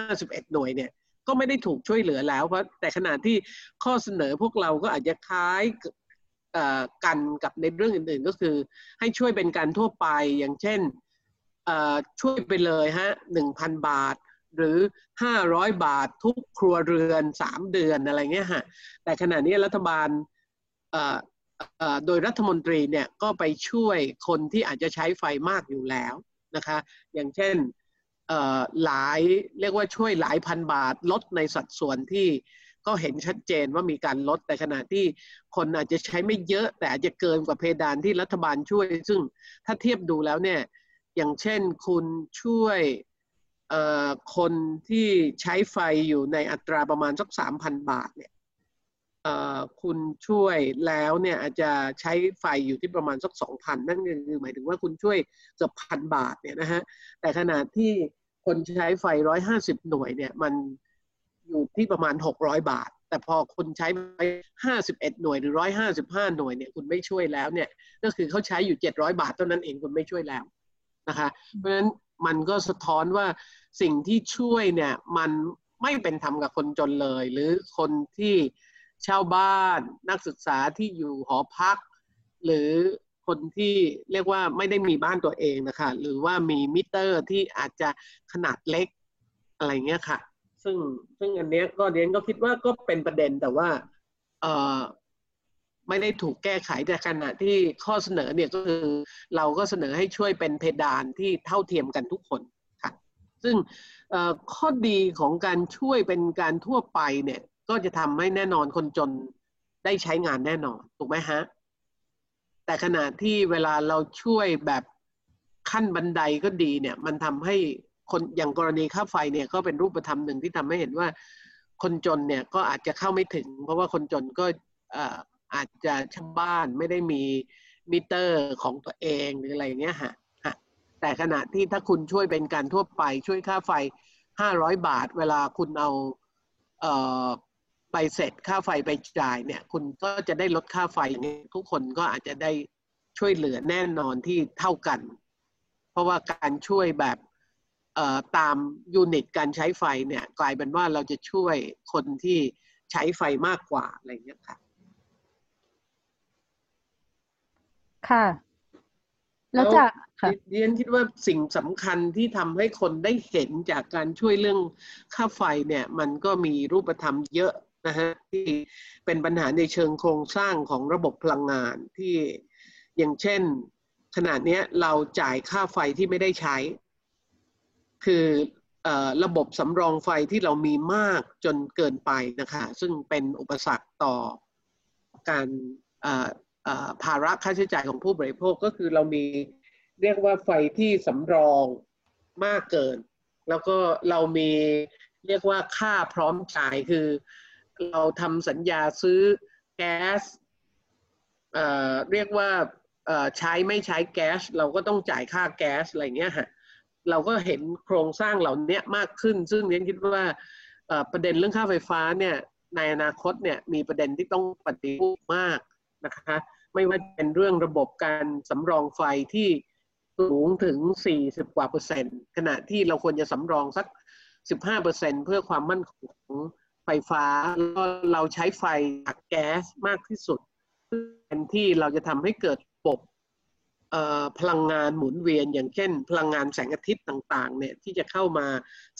151 หน่วยเนี่ย ก็ไม่ได้ถูกช่วยเหลือแล้วเพราะแต่ขณะที่ข้อเสนอพวกเราก็อาจจะคล้ายกันกับในเรื่องอื่น ๆ ก็คือ ให้ช่วยเป็นการทั่วไปอย่างเช่นช่วยไปเลยฮะ1,000บาท หรือ 500 บาททุกครัวเรือน 3 เดือนอะไรเงี้ยฮะแต่ขณะนี้รัฐบาลโดยรัฐมนตรีเนี่ยก็ไปช่วยคนที่อาจจะใช้ไฟมากอยู่แล้วนะคะ อย่างเช่น หลายเรียกว่าช่วยหลายพันบาทลดในสัดส่วนที่ก็เห็นชัดเจนว่ามีการลดแต่ขณะที่คนอาจจะใช้ไม่เยอะ แต่อาจจะเกินกว่าเพดานที่รัฐบาลช่วย ซึ่งถ้าเทียบดูแล้วเนี่ยอย่างเช่นคุณช่วยคนที่ใช้ไฟอยู่ในอัตราประมาณสักสามพันบาทเนี่ยคุณช่วยแล้วเนี่ยอาจจะใช้ไฟอยู่ที่ประมาณสักสองพันนั่นคือหมายถึงว่าคุณช่วยเกือบพันบาทเนี่ยนะฮะแต่ขณะที่ คนใช้ไฟร้อยห้าสิบหน่วยเนี่ยมันอยู่ที่ประมาณหกร้อยบาท แต่พอคุณใช้ไปห้าสิบเอ็ดหน่วยหรือร้อยห้าสิบห้าหน่วยเนี่ยคุณไม่ช่วยแล้วเนี่ยก็คือเขาใช้อยู่เจ็ดร้อยบาทเท่านั้นเองคุณไม่ช่วยแล้วนะคะ เพราะฉะนั้นมันก็สะท้อนว่าสิ่งที่ช่วยเนี่ยมันไม่เป็นธรรมกับคนจนเลย หรือคนที่เช่าบ้านนักศึกษาที่อยู่หอพัก หรือ คนที่เรียกว่าไม่ได้มีบ้านตัวเองนะคะ หรือว่ามีมิเตอร์ที่อาจจะขนาดเล็กอะไรเงี้ยค่ะ ซึ่งซึ่งอันเนี้ยก็เรียนก็คิดว่าก็เป็นประเด็นแต่ว่าเออไม่ได้ถูกแก้ไขแต่ขณะที่ข้อเสนอเนี่ยก็คือเราก็เสนอให้ช่วยเป็นเพดานที่เท่าเทียมกันทุกคนค่ะ ซึ่งข้อดีของการช่วยเป็นการทั่วไปเนี่ย ก็จะทำให้แน่นอนคนจนได้ใช้งานแน่นอน ถูกไหมฮะ แต่ขณะที่เวลาเราช่วยแบบขั้นบันไดก็ดีเนี่ย มันทำให้คนอย่างกรณีค่าไฟเนี่ยก็เป็นรูปธรรมหนึ่งที่ทำให้เห็นว่า คนจนเนี่ยก็อาจจะเข้าไม่ถึง เพราะว่าคนจนก็อาจจะชางบ้านไม่ได้มีมิเตอร์ของตัวเองหรืออะไรเงี้ยฮะแต่ขณะที่ถ้าคุณช่วยเป็นการทั่วไปช่วยค่าไฟห้าร้อยบาท เวลาคุณเอาเอ่อไปเสร็จค่าไฟไปจ่ายเนี่ย คุณก็จะได้ลดค่าไฟอย่างนี้ทุกคนก็อาจจะได้ช่วยเหลือแน่นอนที่เท่ากัน เพราะว่าการช่วยแบบตามยูนิตการใช้ไฟเนี่ยกลายเป็นว่าเราจะช่วยคนที่ใช้ไฟมากกว่าอะไรอย่างนี้ค่ะ ค่ะ แล้วจากเรียนคิดว่าสิ่งสำคัญที่ทำให้คนได้เห็นจากการช่วยเรื่องค่าไฟเนี่ย มันก็มีรูปธรรมเยอะ นะฮะที่เป็นปัญหาในเชิงโครงสร้างของระบบพลังงานที่อย่างเช่น ขนาดนี้เราจ่ายค่าไฟที่ไม่ได้ใช้ คือระบบสำรองไฟที่เรามีมากจนเกินไปนะคะซึ่งเป็นอุปสรรคต่อการภาระค่าใช้จ่ายของผู้บริโภคก็คือเรามีเรียกว่าไฟที่สำรองมากเกิน แล้วก็เรามีเรียกว่าค่าพร้อมจ่ายคือ เราทำสัญญาซื้อแก๊สเอ่อเรียกว่าเอ่อใช้ไม่ใช้แก๊ส เราก็ต้องจ่ายค่าแก๊สอะไรเงี้ยฮะเราก็เห็นโครงสร้างเหล่านี้มากขึ้น ซึ่งเรียนคิดว่าประเด็นเรื่องค่าไฟฟ้าเนี่ยในอนาคตเนี่ยมีประเด็นที่ต้องปฏิรูปมากนะคะไม่ว่าเป็นเรื่องระบบการสำรองไฟที่สูงถึง 40 กว่าเปอร์เซ็นต์ ขณะที่เราควรจะสำรองสัก 15 เปอร์เซ็นต์เพื่อความมั่นคงของ ฟฟ้าแล้วเราใช้ไฟจากแก๊สมากที่สุดแทนที่เราจะทำให้เกิดระบบพลังงานหมุนเวียน อย่างเช่น พลังงานแสงอาทิตย์ต่างๆเนี่ยที่จะเข้ามา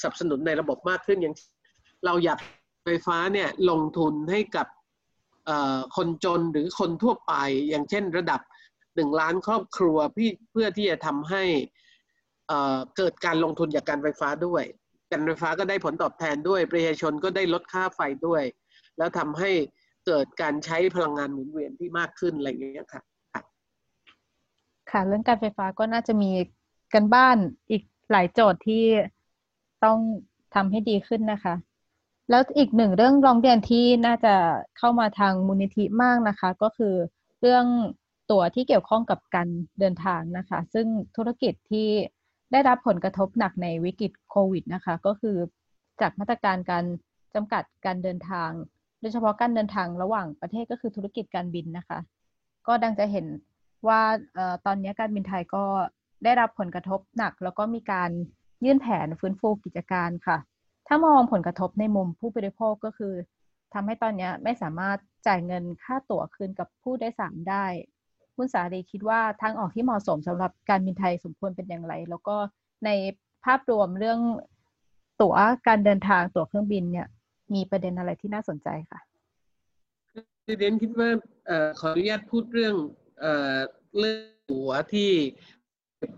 สนับสนุนในระบบมากขึ้นอย่างเราอยากไฟฟ้าเนี่ยลงทุนให้กับคนจนหรือคนทั่วไป อย่างเช่นระดับหนึ่งล้านครอบครัวพี่เพื่อที่จะทำให้เกิดการลงทุนจากการไฟฟ้าด้วย การไฟฟ้าก็ได้ผลตอบแทนด้วย ประชาชนก็ได้ลดค่าไฟด้วย แล้วทำให้เกิดการใช้พลังงานหมุนเวียนที่มากขึ้นอะไรอย่างเงี้ยค่ะค่ะเรื่องการไฟฟ้าก็น่าจะมีกันบ้านอีกหลายโจทย์ที่ต้องทำให้ดีขึ้นนะคะ แล้วอีกหนึ่งเรื่องร้องเรียนที่น่าจะเข้ามาทางมูลนิธิมากนะคะ ก็คือเรื่องตั๋วที่เกี่ยวข้องกับการเดินทางนะคะ ซึ่งธุรกิจที่ ได้รับผลกระทบหนักในวิกฤตโควิดนะคะ ก็คือจากมาตรการการจำกัดการเดินทาง โดยเฉพาะการเดินทางระหว่างประเทศก็คือธุรกิจการบินนะคะ ก็ดังจะเห็นว่าตอนนี้การบินไทยก็ได้รับผลกระทบหนัก แล้วก็มีการยื่นแผนฟื้นฟูกิจการค่ะ ถ้ามองผลกระทบในมุมผู้บริโภคก็คือทำให้ตอนนี้ไม่สามารถจ่ายเงินค่าตั๋วคืนกับผู้โดยสารได้ คุณสารีคิดว่าทางออกที่เหมาะสมสำหรับการบินไทยสมควรเป็นอย่างไร แล้วก็ในภาพรวมเรื่องตั๋วการเดินทางตั๋วเครื่องบินเนี่ย มีประเด็นอะไรที่น่าสนใจค่ะเดนคิดว่าขออนุญาตพูดเรื่องเรื่องตั๋วที่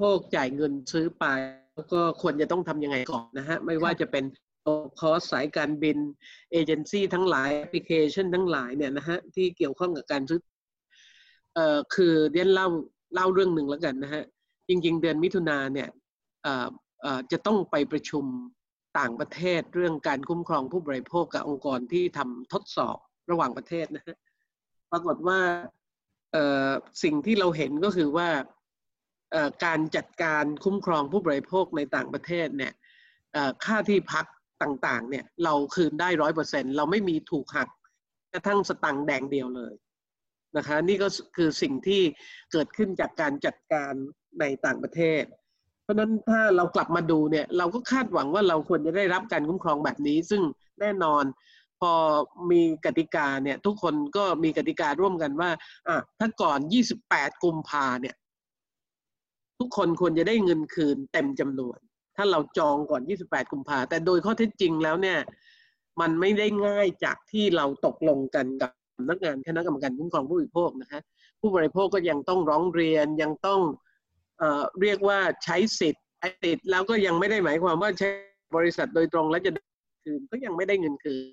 พวกจ่ายเงินซื้อไป แล้วก็ควรจะต้องทำยังไงก่อนนะฮะ ไม่ว่าจะเป็นคอสสายการบินเอเจนซี่ทั้งหลายแอปพลิเคชันทั้งหลายเนี่ยนะฮะที่เกี่ยวข้องกับการซื้อ เอ่อคือเดียนเล่าเล่าเรื่องหนึ่งแล้วกันนะฮะจริง ๆ เดือนมิถุนาเนี่ยเอ่อเอ่อจะต้องไปประชุมต่างประเทศเรื่องการคุ้มครองผู้บริโภคกับองค์กรที่ทำทดสอบระหว่างประเทศนะฮะปรากฏว่าสิ่งที่เราเห็นก็คือว่าการจัดการคุ้มครองผู้บริโภคในต่างประเทศเนี่ยค่าที่พักต่างๆเนี่ยเราคืนได้ร้อยเปอร์เซ็นเราไม่มีถูกหักกระทั่งสตังค์แดงเดียวเลย นะคะนี่ก็คือสิ่งที่เกิดขึ้นจากการจัดการในต่างประเทศ เพราะนั้นถ้าเรากลับมาดูเนี่ยเราก็คาดหวังว่าเราควรจะได้รับการคุ้มครองแบบนี้ ซึ่งแน่นอนพอมีกติกาเนี่ยทุกคนก็มีกติการ่วมกันว่าอะถ้าก่อน 28 กุมภาเนี่ยทุกคนควรจะได้เงินคืนเต็มจำนวน ถ้าเราจองก่อน 28 กุมภาแต่โดยข้อเท็จจริงแล้วเนี่ยมันไม่ได้ง่ายจากที่เราตกลงกันกับ นักงานคณะกรรมการคุ้มครองผู้บริโภคนะคะผู้บริโภคก็ยังต้องร้องเรียนยังต้องเอ่อเรียกว่าใช้สิทธิ์ไอ้ติดแล้วก็ยังไม่ได้หมายความว่าใช้บริษัทโดยตรงแล้วจะคืนก็ยังไม่ได้เงินคืน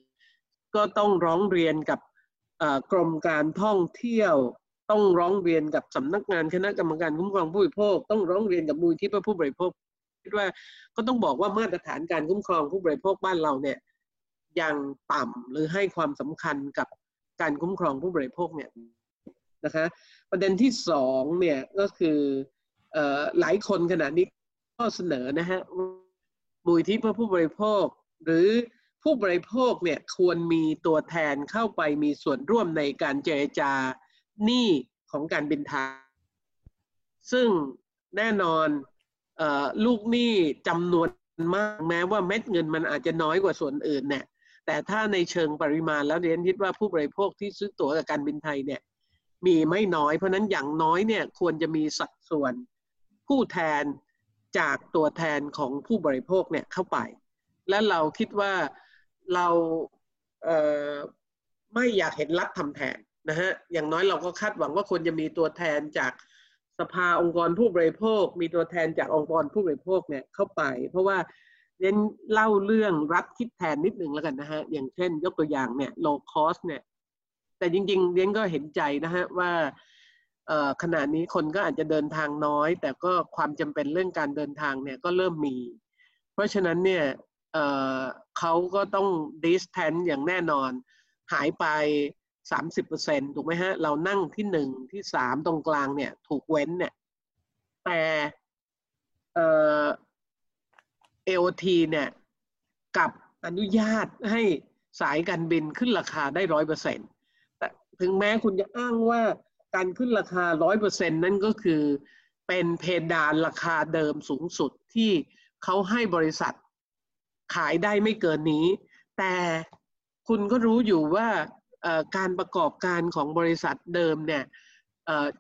ก็ต้องร้องเรียนกับกรมการท่องเที่ยว ต้องร้องเรียนกับสำนักงานคณะกรรมการคุ้มครองผู้บริโภค ต้องร้องเรียนกับมูลที่เพื่อผู้บริโภคคิดว่าก็ต้องบอกว่ามาตรฐานการคุ้มครองผู้บริโภคบ้านเราเนี่ยยังต่ำหรือให้ความสำคัญกับ การคุ้มครองผู้บริโภคเนี่ยนะคะประเด็นที่สองเนี่ยก็คือหลายคนขณะนี้ก็เสนอนะฮะมูลที่เพื่อผู้บริโภค หรือผู้บริโภคเนี่ยควรมีตัวแทนเข้าไปมีส่วนร่วมในการเจรจาหนี้ของการบินไทยซึ่งแน่นอนอลูกหนี้จำนวนมากแม้ว่าเม็ดเงินมันอาจจะน้อยกว่าส่วนอื่นเนี่ย แต่ถ้าในเชิงปริมาณแล้วเรียนคิดว่าผู้บริโภคที่ซื้อตั๋วกับการบินไทยเนี่ยมีไม่น้อยเพราะนั้นอย่างน้อยเนี่ยควรจะมีสัดส่วนผู้แทนจากตัวแทนของผู้บริโภคเนี่ยเข้าไป และเราคิดว่าเราเไม่อยากเห็นรัฐทำแทนนะฮะอย่างน้อยเราก็คาดหวังว่าควรจะมีตัวแทนจากสภาองค์กรผู้บริโภค มีตัวแทนจากองค์กรผู้บริโภคเนี่ยเข้าไป เพราะว่า เรียนเล่าเรื่องรัฐคิดแทนนิดหนึ่งแล้วกันนะฮะ อย่างเช่น ยกตัวอย่างเนี่ย low cost เนี่ย แต่จริงๆเรียนก็เห็นใจนะฮะว่าขณะนี้คนก็อาจจะเดินทางน้อย แต่ก็ความจำเป็นเรื่องการเดินทางเนี่ยก็เริ่มมี เพราะฉะนั้นเนี่ยเขาก็ต้องดิสแทนอย่างแน่นอน หายไป 30%ถูกไหมฮะ เรานั่งที่หนึ่งที่สามตรงกลางเนี่ย ถูกเว้นเนี่ย แต่ AOT เนี่ยกับอนุญาตให้สายการบินขึ้นราคาได้ร้อยเปอร์เซ็นต์แต่ถึงแม้คุณจะอ้างว่าการขึ้นราคาร้อยเปอร์เซ็นต์นั่นก็คือเป็นเพดานราคาเดิมสูงสุดที่เขาให้บริษัทขายได้ไม่เกินนี้ แต่คุณก็รู้อยู่ว่าการประกอบการของบริษัทเดิมเนี่ย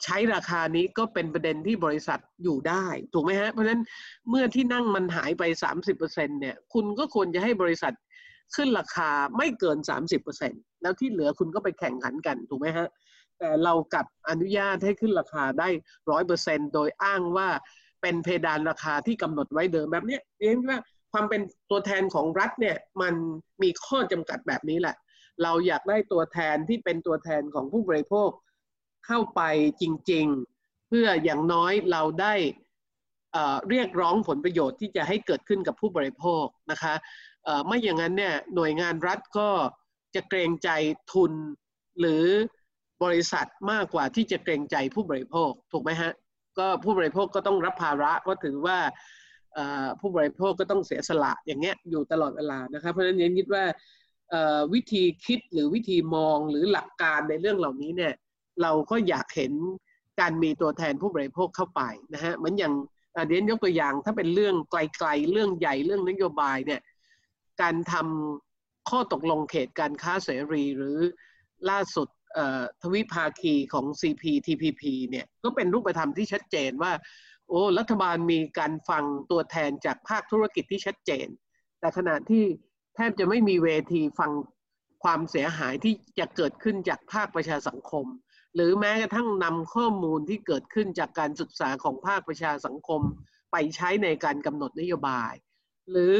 ใช้ราคานี้ก็เป็นประเด็นที่บริษัทอยู่ได้ถูกไหมฮะเพราะฉะนั้นเมื่อที่นั่งมันหายไป 30%เนี่ยคุณก็ควรจะให้บริษัทขึ้นราคาไม่เกิน 30%แล้วที่เหลือคุณก็ไปแข่งขันกันถูกไหมฮะแต่เรากับอนุญาตให้ขึ้นราคาได้ร้อยเปอร์เซ็นโดยอ้างว่าเป็นเพดานราคาที่กำหนดไว้เดิมแบบนี้เรียนว่าความเป็นตัวแทนของรัฐเนี่ยมันมีข้อจำกัดแบบนี้แหละ เราอยากได้ตัวแทนที่เป็นตัวแทนของผู้บริโภค เข้าไปจริง ๆ เพื่ออย่างน้อยเราได้เรียกร้องผลประโยชน์ที่จะให้เกิดขึ้นกับผู้บริโภคนะคะไม่อย่างนั้นเนี่ยหน่วยงานรัฐก็จะเกรงใจทุนหรือบริษัทมากกว่าที่จะเกรงใจผู้บริโภคถูกไหมฮะก็ผู้บริโภคก็ต้องรับภาระเพราะถือว่าผู้บริโภคก็ต้องเสียสละอย่างเงี้ยอยู่ตลอดเวลานะครับเพราะฉะนั้นยันคิดว่าวิธีคิดหรือวิธีมองหรือหลักการในเรื่องเหล่านี้เนี่ย เราก็อยากเห็นการมีตัวแทนผู้บริโภคเข้าไปนะฮะเหมือนอย่างเดียนยกตัวอย่างถ้าเป็นเรื่องไกลๆ เรื่องใหญ่เรื่องนโยบายเนี่ยการทำข้อตกลงเขตการค้าเสรีหรือล่าสุดทวิภาคีของ CPTPP เนี่ยก็เป็นรูปธรรมที่ชัดเจนว่า โอ้รัฐบาลมีการฟังตัวแทนจากภาคธุรกิจที่ชัดเจน แต่ขณะที่แทบจะไม่มีเวทีฟังความเสียหายที่จะเกิดขึ้นจากภาคประชาสังคม หรือแม้กระทั่งนำข้อมูลที่เกิดขึ้นจากการศึกษาของภาคประชาสังคม ไปใช้ในการกำหนดนโยบาย หรือ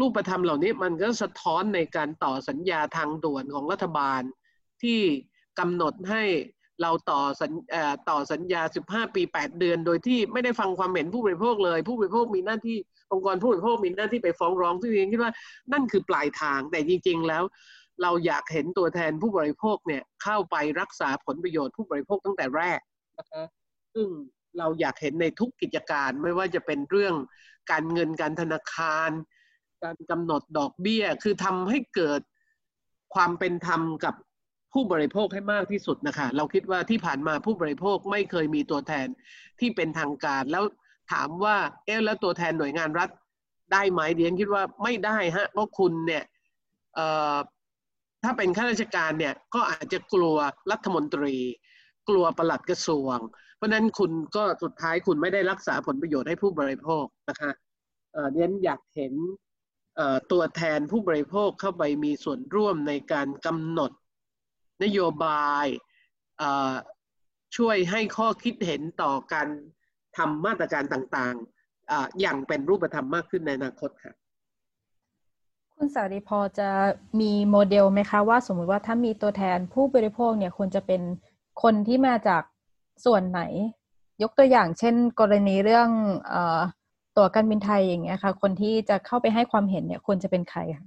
รูปธรรมเหล่านี้มันก็สะท้อนในการต่อสัญญาทางด่วนของรัฐบาล ที่กำหนดให้เราต่อสัญต่อสัญญา 15 ปี 8 เดือน โดยที่ไม่ได้ฟังความเห็นผู้บริโภคเลย ผู้บริโภคมีหน้าที่องค์กรผู้บริโภคมีหน้าที่ไปฟ้องร้องซึ่งเองคิดว่านั่นคือปลายทางแต่จริง ๆ แล้ว เราอยากเห็นตัวแทนผู้บริโภคเนี่ยเข้าไปรักษาผลประโยชน์ผู้บริโภคตั้งแต่แรกนะคะซึ่งเราอยากเห็นในทุกกิจการไม่ว่าจะเป็นเรื่องการเงินการธนาคาร การกำหนดดอกเบี้ย คือทำให้เกิดความเป็นธรรมกับผู้บริโภคให้มากที่สุดนะคะ เราคิดว่าที่ผ่านมาผู้บริโภคไม่เคยมีตัวแทนที่เป็นทางการ แล้วถามว่าเอ๊ะแล้วตัวแทนหน่วยงานรัฐได้ไหมเดียนคิดว่าไม่ได้ฮะเพราะคุณเนี่ย ถ้าเป็นข้าราชการเนี่ยก็อาจจะกลัวรัฐมนตรี กลัวประหลัดกระทรวง เพราะนั้นคุณก็สุดท้ายคุณไม่ได้รักษาผลประโยชน์ให้ผู้บริโภคนะคะเดียนอยากเห็นตัวแทนผู้บริโภคเข้าไปมีส่วนร่วมในการกำหนดนโยบายช่วยให้ข้อคิดเห็นต่อการทำมาตรการต่างๆอย่างเป็นรูปธรรมมากขึ้นในอนาคตค่ะ คุณสารีพอจะมีโมเดลไหมคะว่าสมมุติว่าถ้ามีตัวแทนผู้บริโภคเนี่ยควรจะเป็นคนที่มาจากส่วนไหน ยกตัวอย่างเช่น กรณีเรื่องอตั๋วการบินไทยอย่างเงี้ยค่ะคนที่จะเข้าไปให้ความเห็นเนี่ยควรจะเป็นใครคะ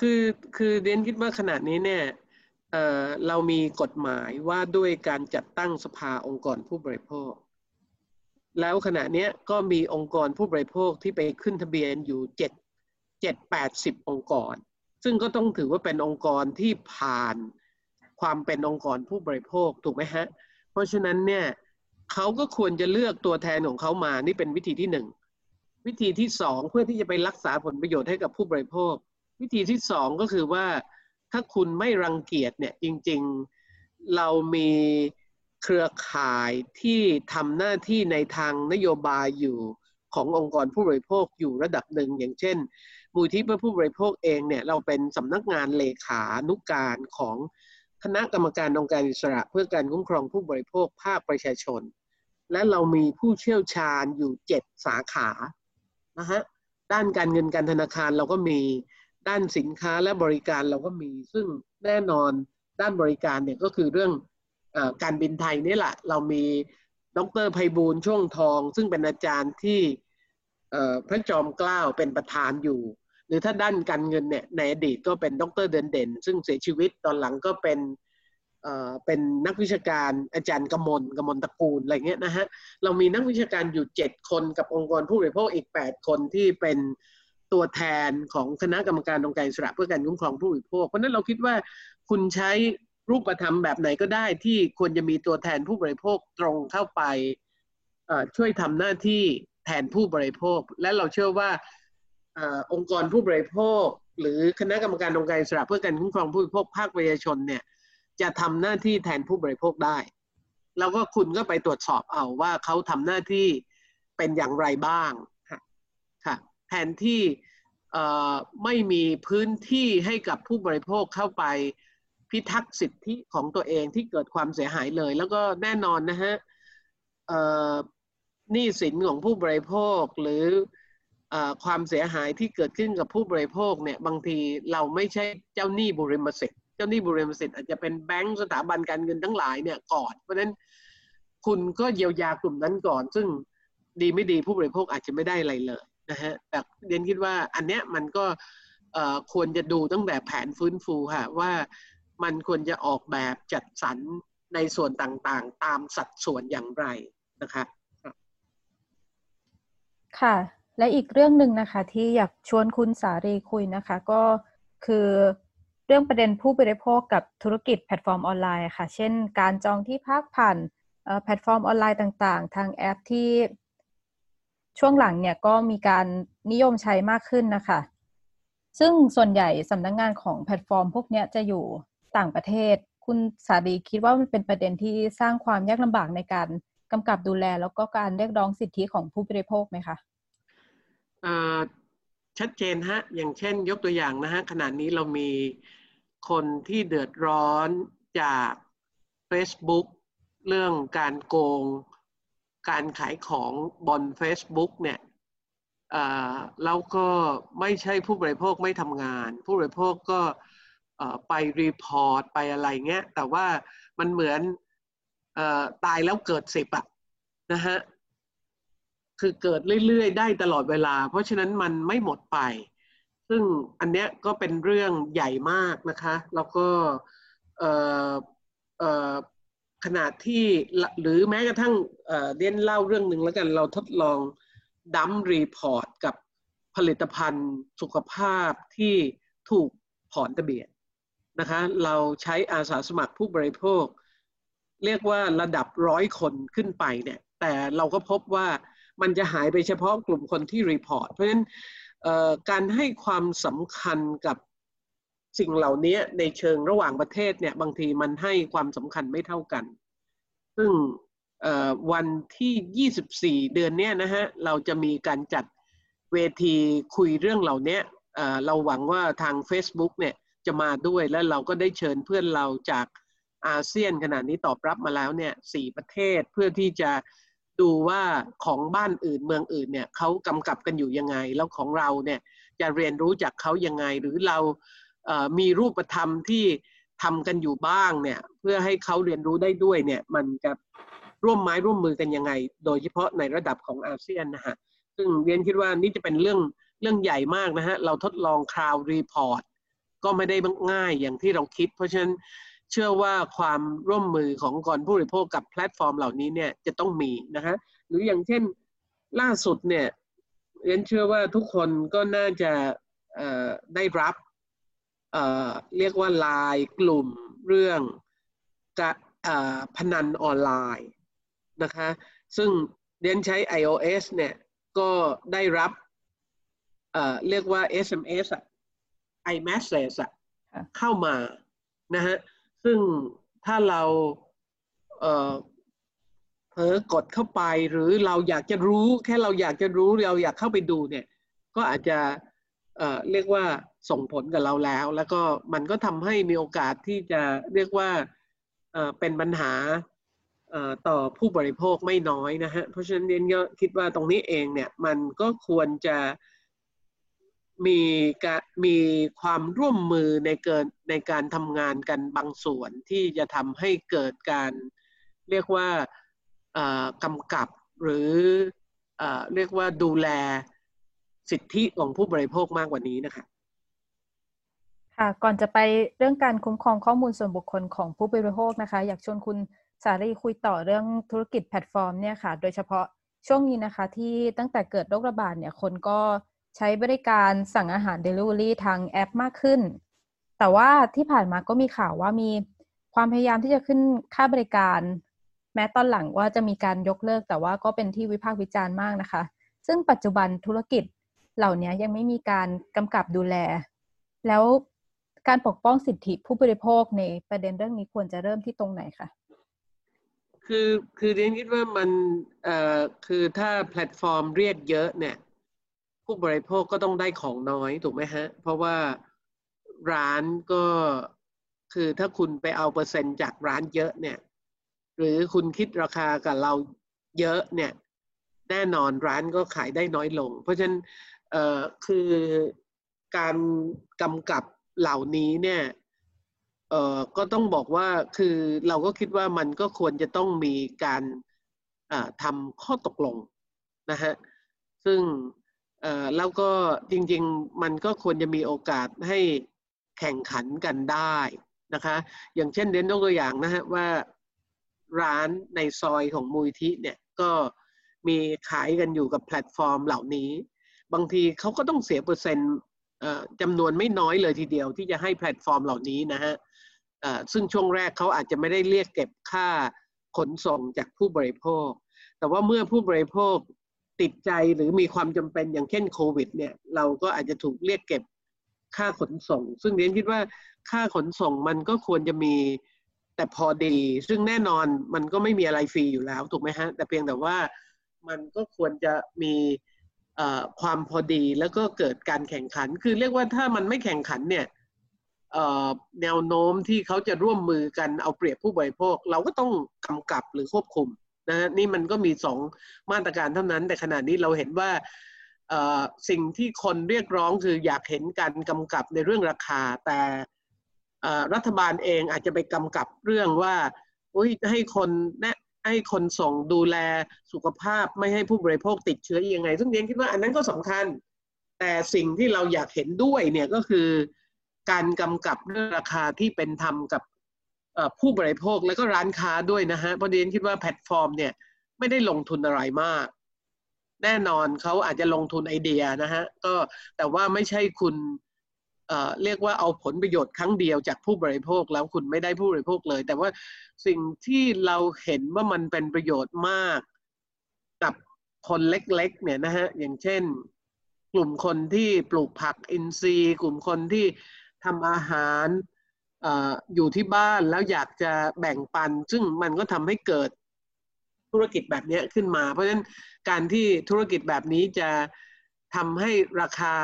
คือคือเดนคิดว่าขนาดนี้เนี่ยเรามีกฎหมายว่าด้วยการจัดตั้งสภาองค์กรผู้บริโภค แล้วขณะนี้ก็มีองค์กรผู้บริโภคที่ไปขึ้นทะเบียนอยู่เจ็ด เจ็ดแปดสิบองค์กร ซึ่งก็ต้องถือว่าเป็นองค์กรที่ผ่านความเป็นองค์กรผู้บริโภคถูกไหมฮะ เพราะฉะนั้นเนี่ยเขาก็ควรจะเลือกตัวแทนของเขามานี่เป็นวิธีที่หนึ่งวิธีที่สองเพื่อที่จะไปรักษาผลประโยชน์ให้กับผู้บริโภค วิธีที่สองก็คือว่าถ้าคุณไม่รังเกียจเนี่ยจริงๆเรามีเครือข่ายที่ทำหน้าที่ในทางนโยบายอยู่ขององค์กรผู้บริโภคอยู่ระดับหนึ่งอย่างเช่น มูลที่เพื่อผู้บริโภคเองเนี่ยเราเป็นสำนักงานเลขานุกการของคณะกรรมการองค์การอิสระ เพื่อการคุ้มครองผู้บริโภคภาคประชาชน และเรามีผู้เชี่ยวชาญอยู่เจ็ดสาขานะฮะด้านการเงินการธนาคารเราก็มีด้านสินค้าและบริการเราก็มี ซึ่งแน่นอนด้านบริการเนี่ยก็คือเรื่องอการบินไทยนี่แหละ เรามีดรไพบูลช่วงทอง ซึ่งเป็นอาจารย์ที่พระจอมเกล้าเป็นประธานอยู่ รือถ้าด้านการเงินเนี่ยในอดีตก็เป็นดรเด่นเด่น ซึ่งเสียชีวิตตอนหลังก็เป็นเอ่อเป็นนักวิชาการอาจารย์กมลกมลตระกูลอะไรเงี้ยนะฮะเรามีนักวิชาการอยู่ 7 คนกับองค์กรผู้บริโภคอีก 8 คนที่เป็นตัวแทนของคณะกรรมการองค์การอิสระเพื่อการคุ้มครองผู้บริโภค เพราะนั้นเราคิดว่าคุณใช้รูปธรรมแบบไหนก็ได้ที่ควรจะมีตัวแทนผู้บริโภคตรงเข้าไปช่วยทำหน้าที่แทนผู้บริโภค และเราเชื่อว่า องค์กรผู้บริโภค หรือคณะกรรมการองค์การอิสระเพื่อการคุ้มครองผู้บริโภคภาคประชาชนเนี่ยจะทำหน้าที่แทนผู้บริโภคได้ แล้วก็คุณก็ไปตรวจสอบเอาว่าเขาทำหน้าที่เป็นอย่างไรบ้างค่ะแทนที่ไม่มีพื้นที่ให้กับผู้บริโภคเข้าไปพิทักษ์สิทธิของตัวเองที่เกิดความเสียหายเลย แล้วก็แน่นอนนะฮะหนี้สินของผู้บริโภคหรือ ความเสียหายที่เกิดขึ้นกับผู้บริโภคเนี่ยบางทีเราไม่ใช่เจ้าหนี้บุริมสิทธิ์เจ้าหนี้บุริมสิทธิ์อาจจะเป็นแบงก์สถาบันการเงินทั้งหลายเนี่ยก่อน เพราะฉะนั้นคุณก็เยียวยากลุ่มนั้นก่อน ซึ่งดีไม่ดีผู้บริโภคอาจจะไม่ได้อะไรเลยนะฮะแต่เรียนคิดว่าอันเนี้ยมันก็ควรจะดูตั้งแต่แผนฟื้นฟูค่ะว่ามันควรจะออกแบบจัดสรรในส่วนต่างๆ ตามสัดส่วนอย่างไรนะคะค่ะ และอีกเรื่องหนึ่งนะคะ ที่อยากชวนคุณสารีคุยนะคะ ก็คือเรื่องประเด็นผู้บริโภคกับธุรกิจแพลตฟอร์มออนไลน์ค่ะ เช่น การจองที่พักผ่านแพลตฟอร์มออนไลน์ต่างๆ ทางแอปที่ช่วงหลังเนี่ยก็มีการนิยมใช้มากขึ้นนะคะ ซึ่งส่วนใหญ่สำนักงานของแพลตฟอร์มพวกนี้จะอยู่ต่างประเทศ คุณสารีคิดว่ามันเป็นประเด็นที่สร้างความยากลำบากในการกำกับดูแล แล้วก็การเรียกร้องสิทธิของผู้บริโภคไหมคะ ชัดเจนฮะ อย่างเช่นยกตัวอย่างนะฮะ ขณะนี้เรามีคนที่เดือดร้อนจาก Facebook เรื่องการโกง การขายของบน Facebook เนี่ยแล้วก็ไม่ใช่ผู้บริโภคไม่ทำงาน ผู้บริโภคก็ไปรีพอร์ตไปอะไรเงี้ย แต่ว่ามันเหมือนอตายแล้วเกิดสิบอะนะฮะ คือเกิดเรื่อยๆ ได้ตลอดเวลา เพราะฉะนั้นมันไม่หมดไป ซึ่งอันเนี้ยก็เป็นเรื่องใหญ่มากนะคะ แล้วก็ขนาดที่หรือแม้กระทั่งเดี๊ยนเล่าเรื่องหนึ่งแล้วกันเราทดลองทำ report กับผลิตภัณฑ์สุขภาพที่ถูกถอนทะเบียนนะคะ เราใช้อาสาสมัครผู้บริโภค เรียกว่าระดับร้อยคนขึ้นไปเนี่ย แต่เราก็พบว่า มันจะหายไปเฉพาะกลุ่มคนที่ report เพราะฉะนั้นการให้ความสำคัญกับสิ่งเหล่านี้ในเชิงระหว่างประเทศเนี่ยบางทีมันให้ความสำคัญไม่เท่ากัน ซึ่งวันที่ 24 เดือนนี้นะฮะเราจะมีการจัดเวทีคุยเรื่องเหล่านี้เราหวังว่าทาง Facebook เนี่ยจะมาด้วยและเราก็ได้เชิญเพื่อนเราจากอาเซียนขณะนี้ตอบรับมาแล้วเนี่ยสี่ประเทศเพื่อที่จะ ดูว่าของบ้านอื่นเมืองอื่นเนี่ยเขากำกับกันอยู่ยังไง แล้วของเราเนี่ยจะเรียนรู้จากเขายังไง หรือเรามีรูปธรรมที่ทำกันอยู่บ้างเนี่ยเพื่อให้เขาเรียนรู้ได้ด้วยเนี่ยมันจะร่วมไม้ร่วมมือกันยังไง โดยเฉพาะในระดับของอาเซียนนะฮะซึ่งเดี๊ยนคิดว่านี่จะเป็นเรื่องเรื่องใหญ่มากนะฮะเราทดลอง crowd report ก็ไม่ได้ง่ายอย่างที่เราคิด เพราะฉะนั้น เชื่อว่าความร่วมมือของกรผู้บริโภคกับแพลตฟอร์มเหล่านี้เนี่ยจะต้องมีนะฮะหรืออย่างเช่นล่าสุดเนี่ยเรียนเชื่อว่าทุกคนก็น่าจะได้รับเรียกว่าลายกลุ่มเรื่องกพนันออนไลน์นะคะซึ่งเรียนใช้ iOS เนี่ยก็ได้รับเรียกว่า SMS อะ iMessage อะเข้ามานะฮะ ซึ่งถ้าเราเผลอกดเข้าไปหรือเราอยากจะรู้แค่เราอยากจะรู้เราอยากเข้าไปดูเนี่ยก็อาจจะเเรียกว่าส่งผลกับเราแล้ว แล้วก็มันก็ทำให้มีโอกาสที่จะเรียกว่าเป็นปัญหาต่อผู้บริโภคไม่น้อยนะฮะเพราะฉะนั้นเรนก็คิดว่าตรงนี้เองเนี่ยมันก็ควรจะ มีการมีความร่วมมือในเกินในการทำงานกันบางส่วนที่จะทำให้เกิดการเรียกว่ากำกับหรือเรียกว่าดูแลสิทธิของผู้บริโภคมากกว่านี้นะคะค่ะก่อนจะไปเรื่องการคุ้มครองข้อมูลส่วนบุคคลของผู้บริโภคนะคะ อยากชวนคุณสารีคุยต่อเรื่องธุรกิจแพลตฟอร์มเนี่ยค่ะ โดยเฉพาะช่วงนี้นะคะ ที่ตั้งแต่เกิดโรคระบาดเนี่ยคนก็ ใช้บริการสั่งอาหาร Delivery ทางแอปมากขึ้น แต่ว่าที่ผ่านมาก็มีข่าวว่ามีความพยายามที่จะขึ้นค่าบริการ แม้ตอนหลังว่าจะมีการยกเลิก แต่ว่าก็เป็นที่วิพากษ์วิจารณ์มากนะคะ ซึ่งปัจจุบันธุรกิจเหล่านี้ยังไม่มีการกำกับดูแล แล้วการปกป้องสิทธิผู้บริโภคในประเด็นเรื่องนี้ควรจะเริ่มที่ตรงไหนคะคือคือเรียนคิดว่ามันเอ่อคือถ้าแพลตฟอร์มเรียกเยอะเนี่ย ผู้บริโภคก็ต้องได้ของน้อยถูกไหมฮะ เพราะว่าร้านก็คือถ้าคุณไปเอาเปอร์เซ็นต์จากร้านเยอะเนี่ย หรือคุณคิดราคากับเราเยอะเนี่ย แน่นอนร้านก็ขายได้น้อยลง เพราะฉะนั้นเอ่อคือการกำกับเหล่านี้เนี่ยเอ่อก็ต้องบอกว่าคือเราก็คิดว่ามันก็ควรจะต้องมีการทำข้อตกลงนะฮะซึ่ง แล้วก็จริงๆ มันก็ควรจะมีโอกาสให้แข่งขันกันได้นะคะ อย่างเช่นเดนยกตัวอย่างนะฮะว่าร้านในซอยของมูลทิเนี่ยก็มีขายกันอยู่กับแพลตฟอร์มเหล่านี้ บางทีเขาก็ต้องเสียเปอร์เซ็นต์จำนวนไม่น้อยเลยทีเดียวที่จะให้แพลตฟอร์มเหล่านี้นะฮะซึ่งช่วงแรกเขาอาจจะไม่ได้เรียกเก็บค่าขนส่งจากผู้บริโภค แต่ว่าเมื่อผู้บริโภค ติดใจหรือมีความจำเป็นอย่างเช่นโควิด เนี่ย เราก็อาจจะถูกเรียกเก็บค่าขนส่ง ซึ่งเรียนคิดว่าค่าขนส่งมันก็ควรจะมีแต่พอดี ซึ่งแน่นอนมันก็ไม่มีอะไรฟรีอยู่แล้วถูกไหมฮะ แต่เพียงแต่ว่ามันก็ควรจะมีความพอดีแล้วก็เกิดการแข่งขัน คือเรียกว่าถ้ามันไม่แข่งขันเนี่ยแนวโน้มที่เขาจะร่วมมือกันเอาเปรียบผู้บริโภค เราก็ต้องกำกับหรือควบคุม นะนี่มันก็มีสองมาตรการเท่านั้น แต่ขณะนี้เราเห็นว่าสิ่งที่คนเรียกร้องคืออยากเห็นการกำกับในเรื่องราคา แต่รัฐบาลเองอาจจะไปกำกับเรื่องว่าให้คนแนะให้คนส่งดูแลสุขภาพไม่ให้ผู้บริโภคติดเชื้อยังไง ซึ่งเดี๊ยนคิดว่าอันนั้นก็สำคัญ แต่สิ่งที่เราอยากเห็นด้วยเนี่ยก็คือการกำกับเรื่องราคาที่เป็นธรรมกับ ผู้บริโภคและก็ร้านค้าด้วยนะฮะเพราะเดี๊ยนคิดว่าแพลตฟอร์มเนี่ยไม่ได้ลงทุนอะไรมาก แน่นอนเขาอาจจะลงทุนไอเดียนะฮะก็แต่ว่าไม่ใช่คุณเอ่อเรียกว่าเอาผลประโยชน์ครั้งเดียวจากผู้บริโภคแล้วคุณไม่ได้ผู้บริโภคเลย แต่ว่าสิ่งที่เราเห็นว่ามันเป็นประโยชน์มากกับคนเล็กๆเนี่ยนะฮะอย่างเช่น กลุ่มคนที่ปลูกผักอินทรีย์ กลุ่มคนที่ทำอาหาร อยู่ที่บ้านแล้วอยากจะแบ่งปัน ซึ่งมันก็ทำให้เกิดธุรกิจแบบนี้ขึ้นมา เพราะฉะนั้นการที่ธุรกิจแบบนี้จะทำให้ราคา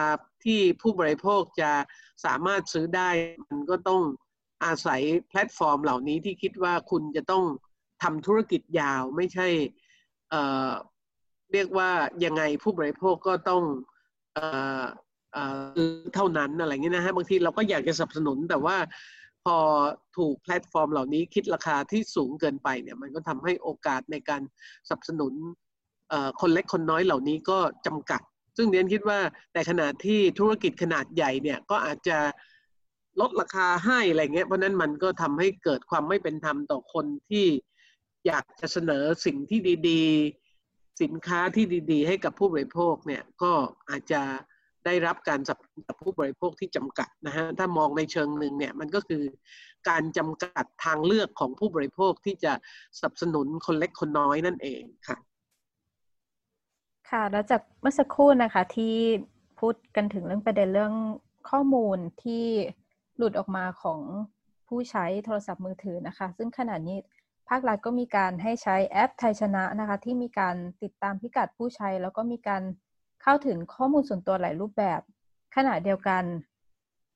ที่ผู้บริโภคจะสามารถซื้อได้ มันก็ต้องอาศัยแพลตฟอร์มเหล่านี้ที่คิดว่าคุณจะต้องทำธุรกิจยาวไม่ใช่เรียกว่ายังไงผู้บริโภคก็ต้องเท่านั้นอะไรเงี้ยนะฮะบางทีเราก็อยากจะสนับสนุนแต่ว่า ถูกแพลตฟอร์มเหล่านี้คิดราคาที่สูงเกินไปเนี่ยมันก็ทำให้โอกาสในการสนับสนุนคนเล็กคนน้อยเหล่านี้ก็จำกัด ซึ่งเรียนคิดว่าแต่ขณะที่ธุรกิจขนาดใหญ่เนี่ยก็อาจจะลดราคาให้อะไรเงี้ยเพราะนั้นมันก็ทำให้เกิดความไม่เป็นธรรมต่อคนที่อยากจะเสนอสิ่งที่ดี ๆ สินค้าที่ดี ๆ ให้กับผู้บริโภคเนี่ยก็อาจจะ ได้รับการสับผู้บริโภคที่จำกัดนะฮะถ้ามองในเชิงหนึ่งเนี่ยมันก็คือการจำกัดทางเลือกของผู้บริโภคที่จะสนับสนุนคนเล็กคนน้อยนั่นเองค่ะ ค่ะแล้วจากเมื่อสักครู่นะคะที่พูดกันถึงเรื่องประเด็นเรื่องข้อมูลที่หลุดออกมาของผู้ใช้โทรศัพท์มือถือนะคะ ซึ่งขณะนี้ภาครัฐก็มีการให้ใช้แอปไทยชนะนะคะ ที่มีการติดตามพิกัดผู้ใช้ แล้วก็มีการ เข้าถึงข้อมูลส่วนตัวหลายรูปแบบ ขณะเดียวกัน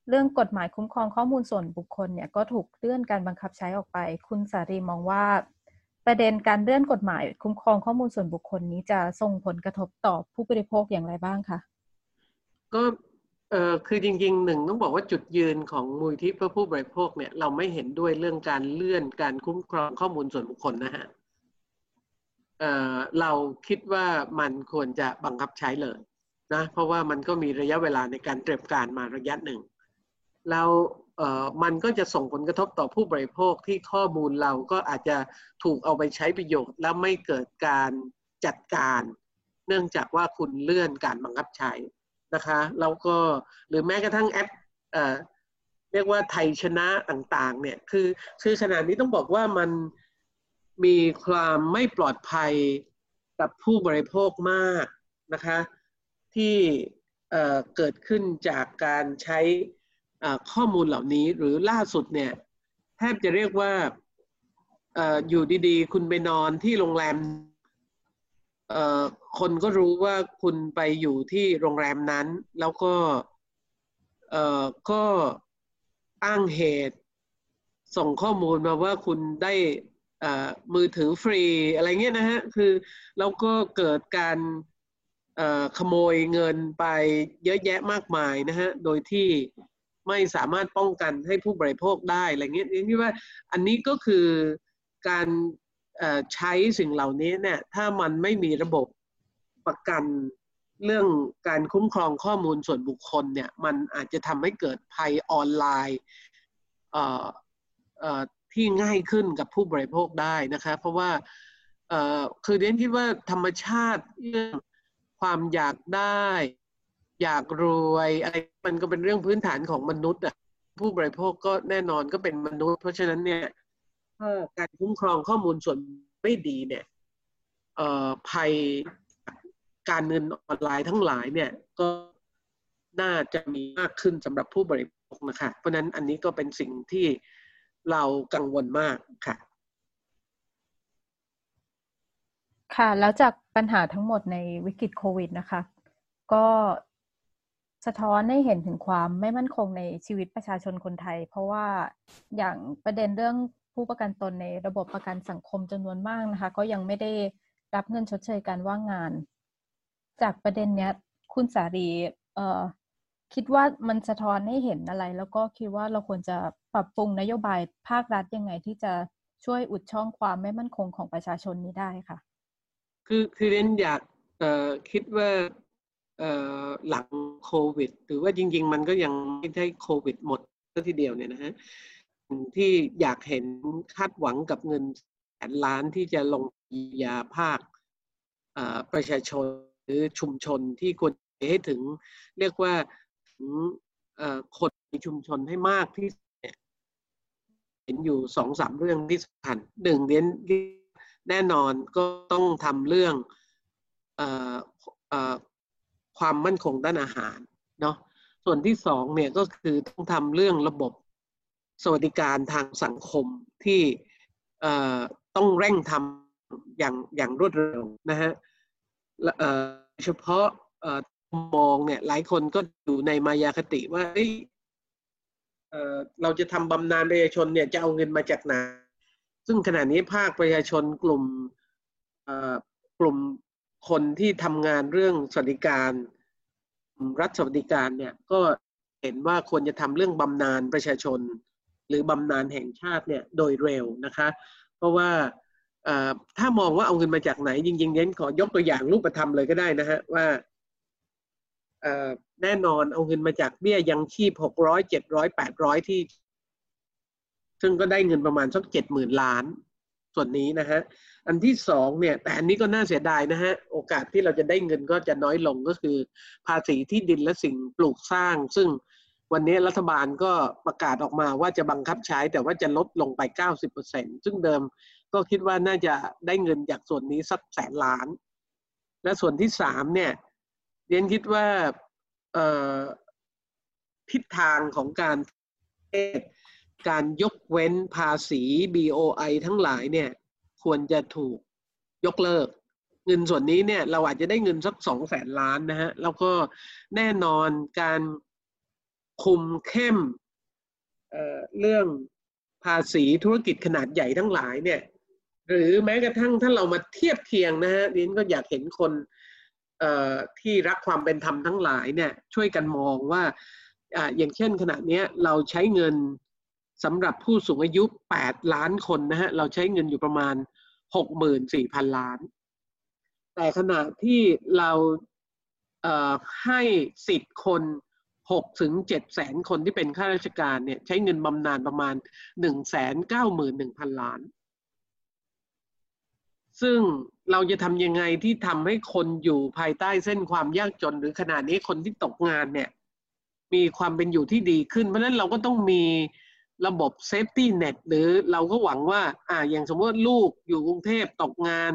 เรื่องกฎหมายคุ้มครองข้อมูลส่วนบุคคลเนี่ยก็ถูกเลื่อนการบังคับใช้ออกไป คุณสารีมองว่า ประเด็นการเลื่อนกฎหมายคุ้มครองข้อมูลส่วนบุคคลนี้จะส่งผลกระทบต่อผู้บริโภคอย่างไรบ้างคะก็เออคือจริงๆหนึ่งต้องบอกว่าจุดยืนของมูลที่เพื่อผู้บริโภคเนี่ยเราไม่เห็นด้วยเรื่องการเลื่อนการคุ้มครองข้อมูลส่วนบุคคลนะฮะ เราคิดว่ามันควรจะบังคับใช้เลยนะเพราะว่ามันก็มีระยะเวลาในการเตรียมการมาระยะหนึ่งแล้วมันก็จะส่งผลกระทบต่อผู้บริโภคที่ข้อมูลเราก็อาจจะถูกเอาไปใช้ประโยชน์ แล้วไม่เกิดการจัดการ เนื่องจากว่าคุณเลื่อนการบังคับใช้นะคะแล้วก็หรือแม้กระทั่งแอปเรียกว่าไทยชนะต่างๆเนี่ยคือคือขนาดนี้ต้องบอกว่ามัน มีความไม่ปลอดภัยกับผู้บริโภคมากนะคะที่เกิดขึ้นจากการใช้ข้อมูลเหล่านี้หรือล่าสุดเนี่ยแทบจะเรียกว่าอยู่ดีๆ คุณไปนอนที่โรงแรมคนก็รู้ว่าคุณไปอยู่ที่โรงแรมนั้น แล้วก็ก็อ้างเหตุ ส่งข้อมูลมาว่าคุณได้ มือถือฟรีอะไรเงี้ยนะฮะคือแล้วก็เกิดการขโมยเงินไปเยอะแยะมากมายนะฮะโดยที่ไม่สามารถป้องกันให้ผู้บริโภคได้อะไรเงี้ยนี่ว่าอันนี้ก็คือการใช้สิ่งเหล่านี้เนี่ยถ้ามันไม่มีระบบประกันเรื่องการคุ้มครองข้อมูลส่วนบุคคลเนี่ยมันอาจจะทำให้เกิดภัยออนไลน์ ที่ง่ายขึ้นกับผู้บริโภคได้นะคะ เพราะว่าคือเรียนคิดว่าธรรมชาติเรื่องความอยากได้ อยากรวยอะไรมันก็เป็นเรื่องพื้นฐานของมนุษย์อะผู้บริโภคก็แน่นอนก็เป็นมนุษย์ เพราะฉะนั้นเนี่ยถ้าการคุ้มครองข้อมูลส่วนไม่ดีเนี่ยภัยการเงินออนไลน์ทั้งหลายเนี่ยก็น่าจะมีมากขึ้นสำหรับผู้บริโภคนะคะ เพราะนั้นอันนี้ก็เป็นสิ่งที่ เรากังวลมากค่ะ ค่ะ แล้วจากปัญหาทั้งหมดในวิกฤตโควิดนะคะ ก็สะท้อนให้เห็นถึงความไม่มั่นคงในชีวิตประชาชนคนไทย เพราะว่าอย่างประเด็นเรื่องผู้ประกันตนในระบบประกันสังคมจำนวนมากนะคะ ก็ยังไม่ได้รับเงินชดเชยการว่างงาน จากประเด็นเนี้ย คุณสารีเอ่อ คิดว่ามันสะท้อนให้เห็นอะไร แล้วก็คิดว่าเราควรจะปรับปรุงนโยบายภาครัฐยังไงที่จะช่วยอุดช่องความไม่มั่นคงของประชาชนนี้ได้ค่ะ คือคือเรนอยากคิดว่าหลังโควิด หรือว่าจริง ๆ มันก็ยังไม่ใช่โควิดหมดทีเดียวเนี่ยนะฮะที่อยากเห็นคาดหวังกับเงินแสนล้านที่จะลงยาภาคประชาชนหรือชุมชนที่ควรให้ถึง เรียกว่า คนในชุมชนให้มากที่เห็นอยู่สองสามเรื่องที่สำคัญหนึ่งเรียนแน่นอนก็ต้องทำเรื่องออความมั่นคงด้านอาหารเนาะส่วนที่สองเนี่ยก็คือต้องทำเรื่องระบบสวัสดิการทางสังคมที่ต้องเร่งทำอย่างอย่างรวดเร็วนะฮะเฉพาะ มองเนี่ย หลายคนก็อยู่ในมายาคติว่าเฮ้ยเราจะทำบำนาญประชาชนเนี่ยจะเอาเงินมาจากไหนซึ่งขณะนี้ภาคประชาชนกลุ่มกลุ่มคนที่ทำงานเรื่องสวัสดิการ รัฐสวัสดิการเนี่ยก็เห็นว่าควรจะทำเรื่องบำนาญประชาชน หรือบำนาญแห่งชาติเนี่ยโดยเร็วนะคะ เพราะว่าถ้ามองว่าเอาเงินมาจากไหน จริงๆเน้นขอยกตัวอย่างรูปธรรมเลยก็ได้นะฮะว่า แน่นอนเอาเงินมาจากเบี้ยยังชีพหกร้อยเจ็ดร้อยแปดร้อยที่ ซึ่งก็ได้เงินประมาณสักเจ็ดหมื่นล้าน ส่วนนี้นะฮะ อันที่สองเนี่ย แต่อันนี้ก็น่าเสียดายนะฮะ โอกาสที่เราจะได้เงินก็จะน้อยลงก็คือ ภาษีที่ดินและสิ่งปลูกสร้าง ซึ่งวันนี้รัฐบาลก็ประกาศออกมาว่าจะบังคับใช้แต่ว่าจะลดลงไป 90%ซึ่งเดิมก็คิดว่าน่าจะได้เงินจากส่วนนี้สักแสนล้าน และส่วนที่สามเนี่ย เรียนคิดว่าทิศทางของการการยกเว้นภาษี BOI ทั้งหลายเนี่ยควรจะถูกยกเลิก เงินส่วนนี้เนี่ยเราอาจจะได้เงินสักสองแสนล้านนะฮะ แล้วก็แน่นอนการคุมเข้มเเรื่องภาษีธุรกิจขนาดใหญ่ทั้งหลายเนี่ยหรือแม้กระทั่งถ้าเรามาเทียบเคียงนะฮะดินก็อยากเห็นคน ที่รักความเป็นธรรมทั้งหลายเนี่ยช่วยกันมองว่าอย่างเช่นขณะนี้เราใช้เงินสำหรับผู้สูงอายุ 8 ล้านคนนะฮะเราใช้เงินอยู่ประมาณ 64,000 ล้าน แต่ขณะที่เราให้สิทธิ์คน 6 ถึง 7 แสนคนที่เป็นข้าราชการเนี่ยใช้เงินบำนาญประมาณ 191,000 ล้าน ซึ่ง เราจะทำยังไงที่ทำให้คนอยู่ภายใต้เส้นความยากจนหรือขณะนี้คนที่ตกงานเนี่ย มีความเป็นอยู่ที่ดีขึ้น เพราะนั้นเราก็ต้องมีระบบ safety net หรือเราก็หวังว่า อ่าอย่างสมมติลูกอยู่กรุงเทพตกงาน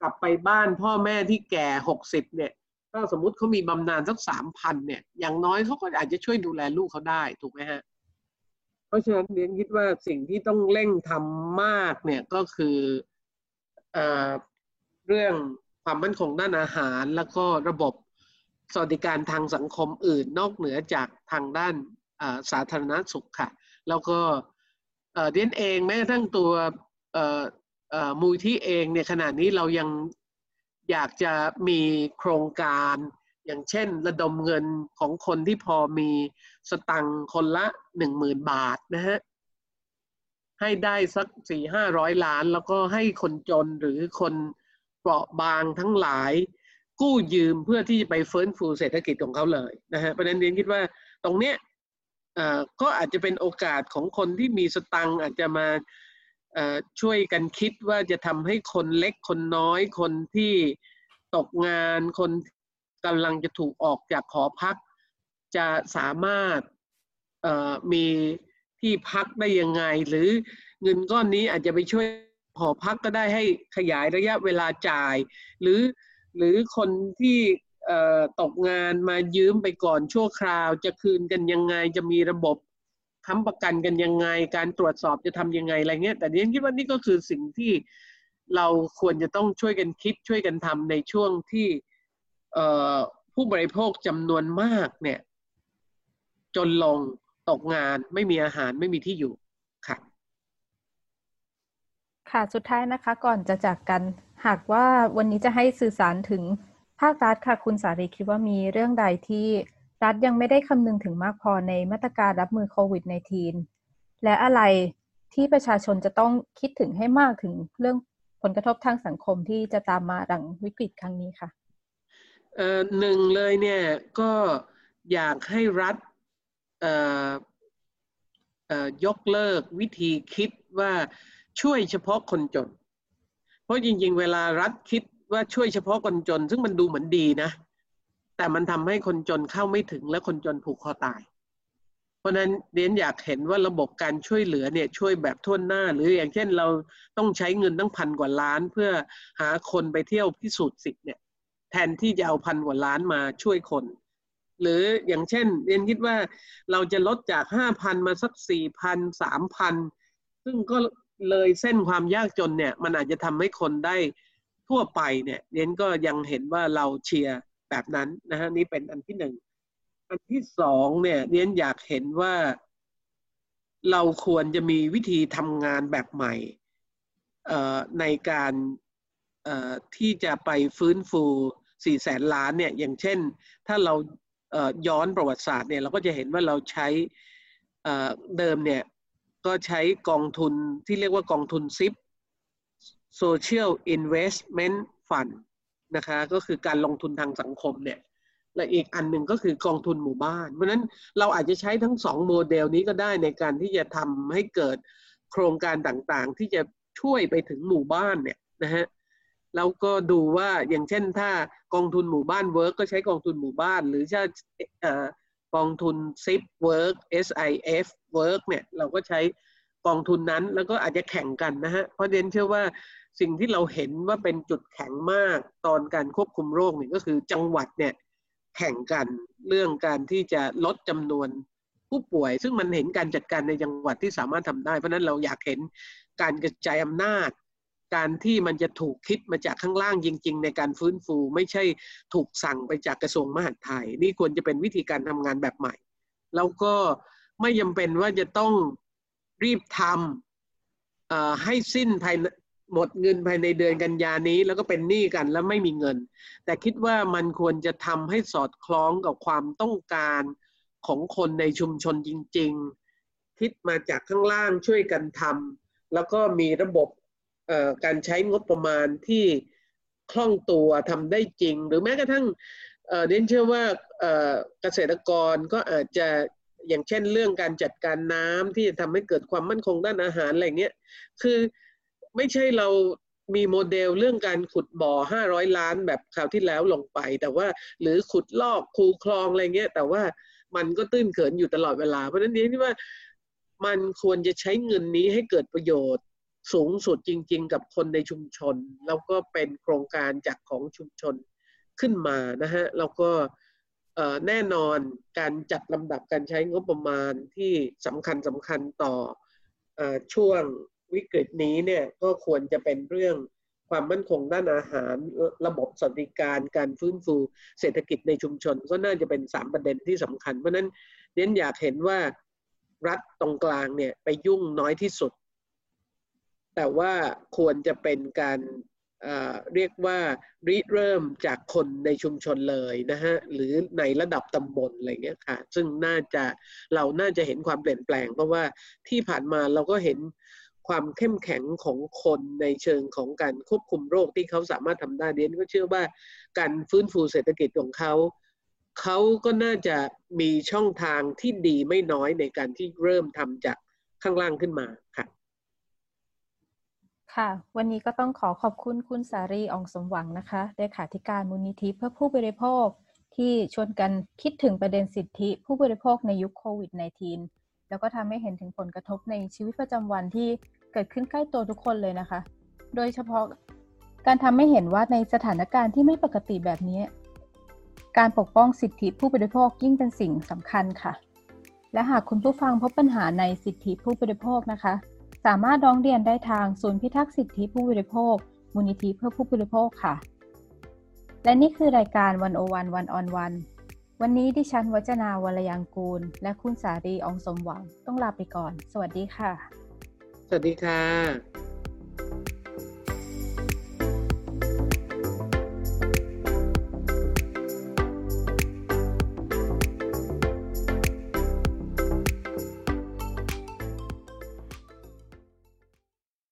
กลับไปบ้านพ่อแม่ที่แก่หกสิบเนี่ย ถ้าสมมติเขามีบำนาญสักสามพันเนี่ย อย่างน้อยเขาก็อาจจะช่วยดูแลลูกเขาได้ถูกไหมฮะ เพราะฉะนั้นเรียนคิดว่าสิ่งที่ต้องเร่งทำมากเนี่ยก็คือ เรื่องความมั่นคงด้านอาหาร แล้วก็ระบบสวัสดิการทางสังคมอื่นนอกเหนือจากทางด้านสาธารณสุขค่ะ แล้วก็เดียนเองแม้กระทั่งตัวมูลที่เองเนี่ยขณะนี้เรายังอยากจะมีโครงการอย่างเช่น ระดมเงินของคนที่พอมีสตังค์คนละหนึ่งหมื่นบาทนะฮะให้ได้สักสี่ห้าร้อยล้าน แล้วก็ให้คนจนหรือคน เปราะบางทั้งหลาย กู้ยืมเพื่อที่จะไปเฟื้นฟูเศรษฐกิจของเขาเลยนะฮะประเด็นเรียนคิดว่าตรงเนี้ยก็อาจจะเป็นโอกาสของคนที่มีสตังอาจจะมาช่วยกันคิดว่าจะทำให้คนเล็กคนน้อยคนที่ตกงานคนกำลังจะถูกออกจากหอพัก จะสามารถมีที่พักได้ยังไง หรือเงินก้อนนี้อาจจะไปช่วย หอพักก็ได้ให้ขยายระยะเวลาจ่าย หรือหรือคนที่ตกงานมายืมไปก่อนชั่วคราว จะคืนกันยังไงจะมีระบบค้ำประกันกันยังไง การตรวจสอบจะทำยังไงอะไรเงี้ยแต่เรียนคิดว่านี่ก็คือสิ่งที่เราควรจะต้องช่วยกันคิดช่วยกันทำในช่วงที่ผู้บริโภคจำนวนมากเนี่ย จนลงตกงานไม่มีอาหารไม่มีที่อยู่ ค่ะสุดท้ายนะคะก่อนจะจากกันหากว่าวันนี้จะให้สื่อสารถึงภาครัฐค่ะคุณสารีคิดว่ามีเรื่องใดที่รัฐยังไม่ได้คำนึงถึงมากพอในมาตรการรับมือโควิด -19 และอะไรที่ประชาชนจะต้องคิดถึงให้มากถึงเรื่องผลกระทบทางสังคมที่จะตามมาหลังวิกฤตครั้งนี้ค่ะเอ่อหนึ่งเลยเนี่ยก็อยากให้รัฐเอ่อเอ่อยกเลิกวิธีคิดว่า ช่วยเฉพาะคนจน เพราะจริง ๆ เวลารัฐคิดว่าช่วยเฉพาะคนจน ซึ่งมันดูเหมือนดีนะ แต่มันทำให้คนจนเข้าไม่ถึงและคนจนผูกคอตาย เพราะนั้นเรียนอยากเห็นว่าระบบการช่วยเหลือเนี่ยช่วยแบบทั่วหน้า หรืออย่างเช่นเราต้องใช้เงินตั้งพันกว่าล้าน เพื่อหาคนไปเที่ยวพิสูจน์สิทธิ์เนี่ยแทนที่จะเอาพันกว่าล้านมาช่วยคน หรืออย่างเช่นเรียนคิดว่าเราจะลดจากห้าพันมาสักสี่พันสามพันซึ่งก็ เลยเส้นความยากจนเนี่ยมันอาจจะทำให้คนได้ทั่วไปเนี่ยเรียนก็ยังเห็นว่าเราเชียร์แบบนั้นนะฮะนี่เป็นอันที่หนึ่งอันที่สองเนี่ยเรียนอยากเห็นว่าเราควรจะมีวิธีทำงานแบบใหม่ในการที่จะไปฟื้นฟูสี่แสนล้านเนี่ยอย่างเช่น ถ้าเราย้อนประวัติศาสตร์เนี่ยเราก็จะเห็นว่าเราใช้เดิมเนี่ย ก็ใช้กองทุนที่เรียกว่ากองทุนซิป Social Investment Fund นะคะก็คือการลงทุนทางสังคมเนี่ยและอีกอันหนึ่งก็คือกองทุนหมู่บ้าน เพราะนั้นเราอาจจะใช้ทั้งสองโมเดลนี้ก็ได้ในการที่จะทำให้เกิดโครงการต่างๆ ที่จะช่วยไปถึงหมู่บ้านเนี่ยนะฮะแล้วก็ดูว่าอย่างเช่นถ้ากองทุนหมู่บ้าน work ก็ใช้กองทุนหมู่บ้าน หรือถ้า กองทุนซิปเวิร์ก SIF เวิร์กเนี่ยเราก็ใช้กองทุนนั้นแล้วก็อาจจะแข่งกันนะฮะเพราะเดี๊ยนเชื่อว่าสิ่งที่เราเห็นว่าเป็นจุดแข็งมากตอนการควบคุมโรคเนี่ยก็คือจังหวัดเนี่ยแข่งกันเรื่องการที่จะลดจำนวนผู้ป่วย ซึ่งมันเห็นการจัดการในจังหวัดที่สามารถทำได้ เพราะนั้นเราอยากเห็นการกระจายอำนาจ การที่มันจะถูกคิดมาจากข้างล่างจริง ๆ ในการฟื้นฟู ไม่ใช่ถูกสั่งไปจากกระทรวงมหาดไทย นี่ควรจะเป็นวิธีการทำงานแบบใหม่ แล้วก็ไม่จาเป็นว่าจะต้องรีบทำให้สิ้นภายหมดเงินภายในเดือนกันยานี้แล้วก็เป็นหนี้กันแล้วไม่มีเงิน แต่คิดว่ามันควรจะทำให้สอดคล้องกับความต้องการของคนในชุมชนจริง ๆ คิดมาจากข้างล่างช่วยกันทำแล้วก็มีระบบ การใช้งบประมาณที่คล่องตัวทำได้จริง หรือแม้กระทั่งเน้นเชื่อว่าเกษตรกรก็อาจจะอย่างเช่นเรื่องการจัดการน้ำที่จะทำให้เกิดความมั่นคงด้านอาหารอะไรเงี้ย คือไม่ใช่เรามีโมเดลเรื่องการขุดบ่อห้าร้อยล้านแบบคราวที่แล้วลงไป แต่ว่าหรือขุดลอกคูคลองอะไรเงี้ย แต่ว่ามันก็ตื้นเขินอยู่ตลอดเวลา เพราะฉะนั้นนี่ว่ามันควรจะใช้เงินนี้ให้เกิดประโยชน์ สูงสุดจริง ๆ กับคนในชุมชน แล้วก็เป็นโครงการจากของชุมชนขึ้นมานะฮะแล้วก็แน่นอนการจัดลำดับการใช้งบประมาณที่สำคัญสำคัญต่ออช่วงวิกฤตนี้เนี่ยก็ควรจะเป็นเรื่องความมั่นคงด้านอาหารระบบสวัสดิการการฟื้นฟูเศรษฐกิจในชุมชน ก็น่าจะเป็นสามประเด็นที่สำคัญ เพราะนั้นเน้นอยากเห็นว่ารัฐตรงกลางเนี่ยไปยุ่งน้อยที่สุด แต่ว่าควรจะเป็นการเรียกว่าริเริ่มจากคนในชุมชนเลยนะฮะหรือในระดับตำบลอะไรเงี้ยค่ะ ซึ่งน่าจะเราน่าจะเห็นความเปลี่ยนแปลง เพราะว่าที่ผ่านมาเราก็เห็นความเข้มแข็งของคนในเชิงของการควบคุมโรคที่เขาสามารถทำได้เรียนก็เชื่อว่าการฟื้นฟูเศรษฐกิจของเขาเขาก็น่าจะมีช่องทางที่ดีไม่น้อยในการที่เริ่มทำจากข้างล่างขึ้นมาค่ะ ค่ะ วันนี้ก็ต้องขอขอบคุณคุณสารีอองสมหวังนะคะเลขาธิการมูลนิธิเพื่อผู้บริโภคที่ชวนกันคิดถึงประเด็นสิทธิผู้บริโภคในยุคโควิด -19 แล้วก็ทำให้เห็นถึงผลกระทบในชีวิตประจำวันที่เกิดขึ้นใกล้ตัวทุกคนเลยนะคะ โดยเฉพาะการทำให้เห็นว่าในสถานการณ์ที่ไม่ปกติแบบนี้ การปกป้องสิทธิผู้บริโภคยิ่งเป็นสิ่งสำคัญค่ะ และหากคุณผู้ฟังพบปัญหาในสิทธิผู้บริโภคนะคะ สามารถร้องเรียนได้ทางศูนย์พิทักษ์สิทธิผู้บริโภค มูลนิธิเพื่อผู้บริโภคค่ะ และนี่คือรายการวันโอวันวันออนวัน วันนี้ดิฉันวัจนาวรยังกูล และคุณสารีอองสมหวังต้องลาไปก่อน สวัสดีค่ะ สวัสดีค่ะ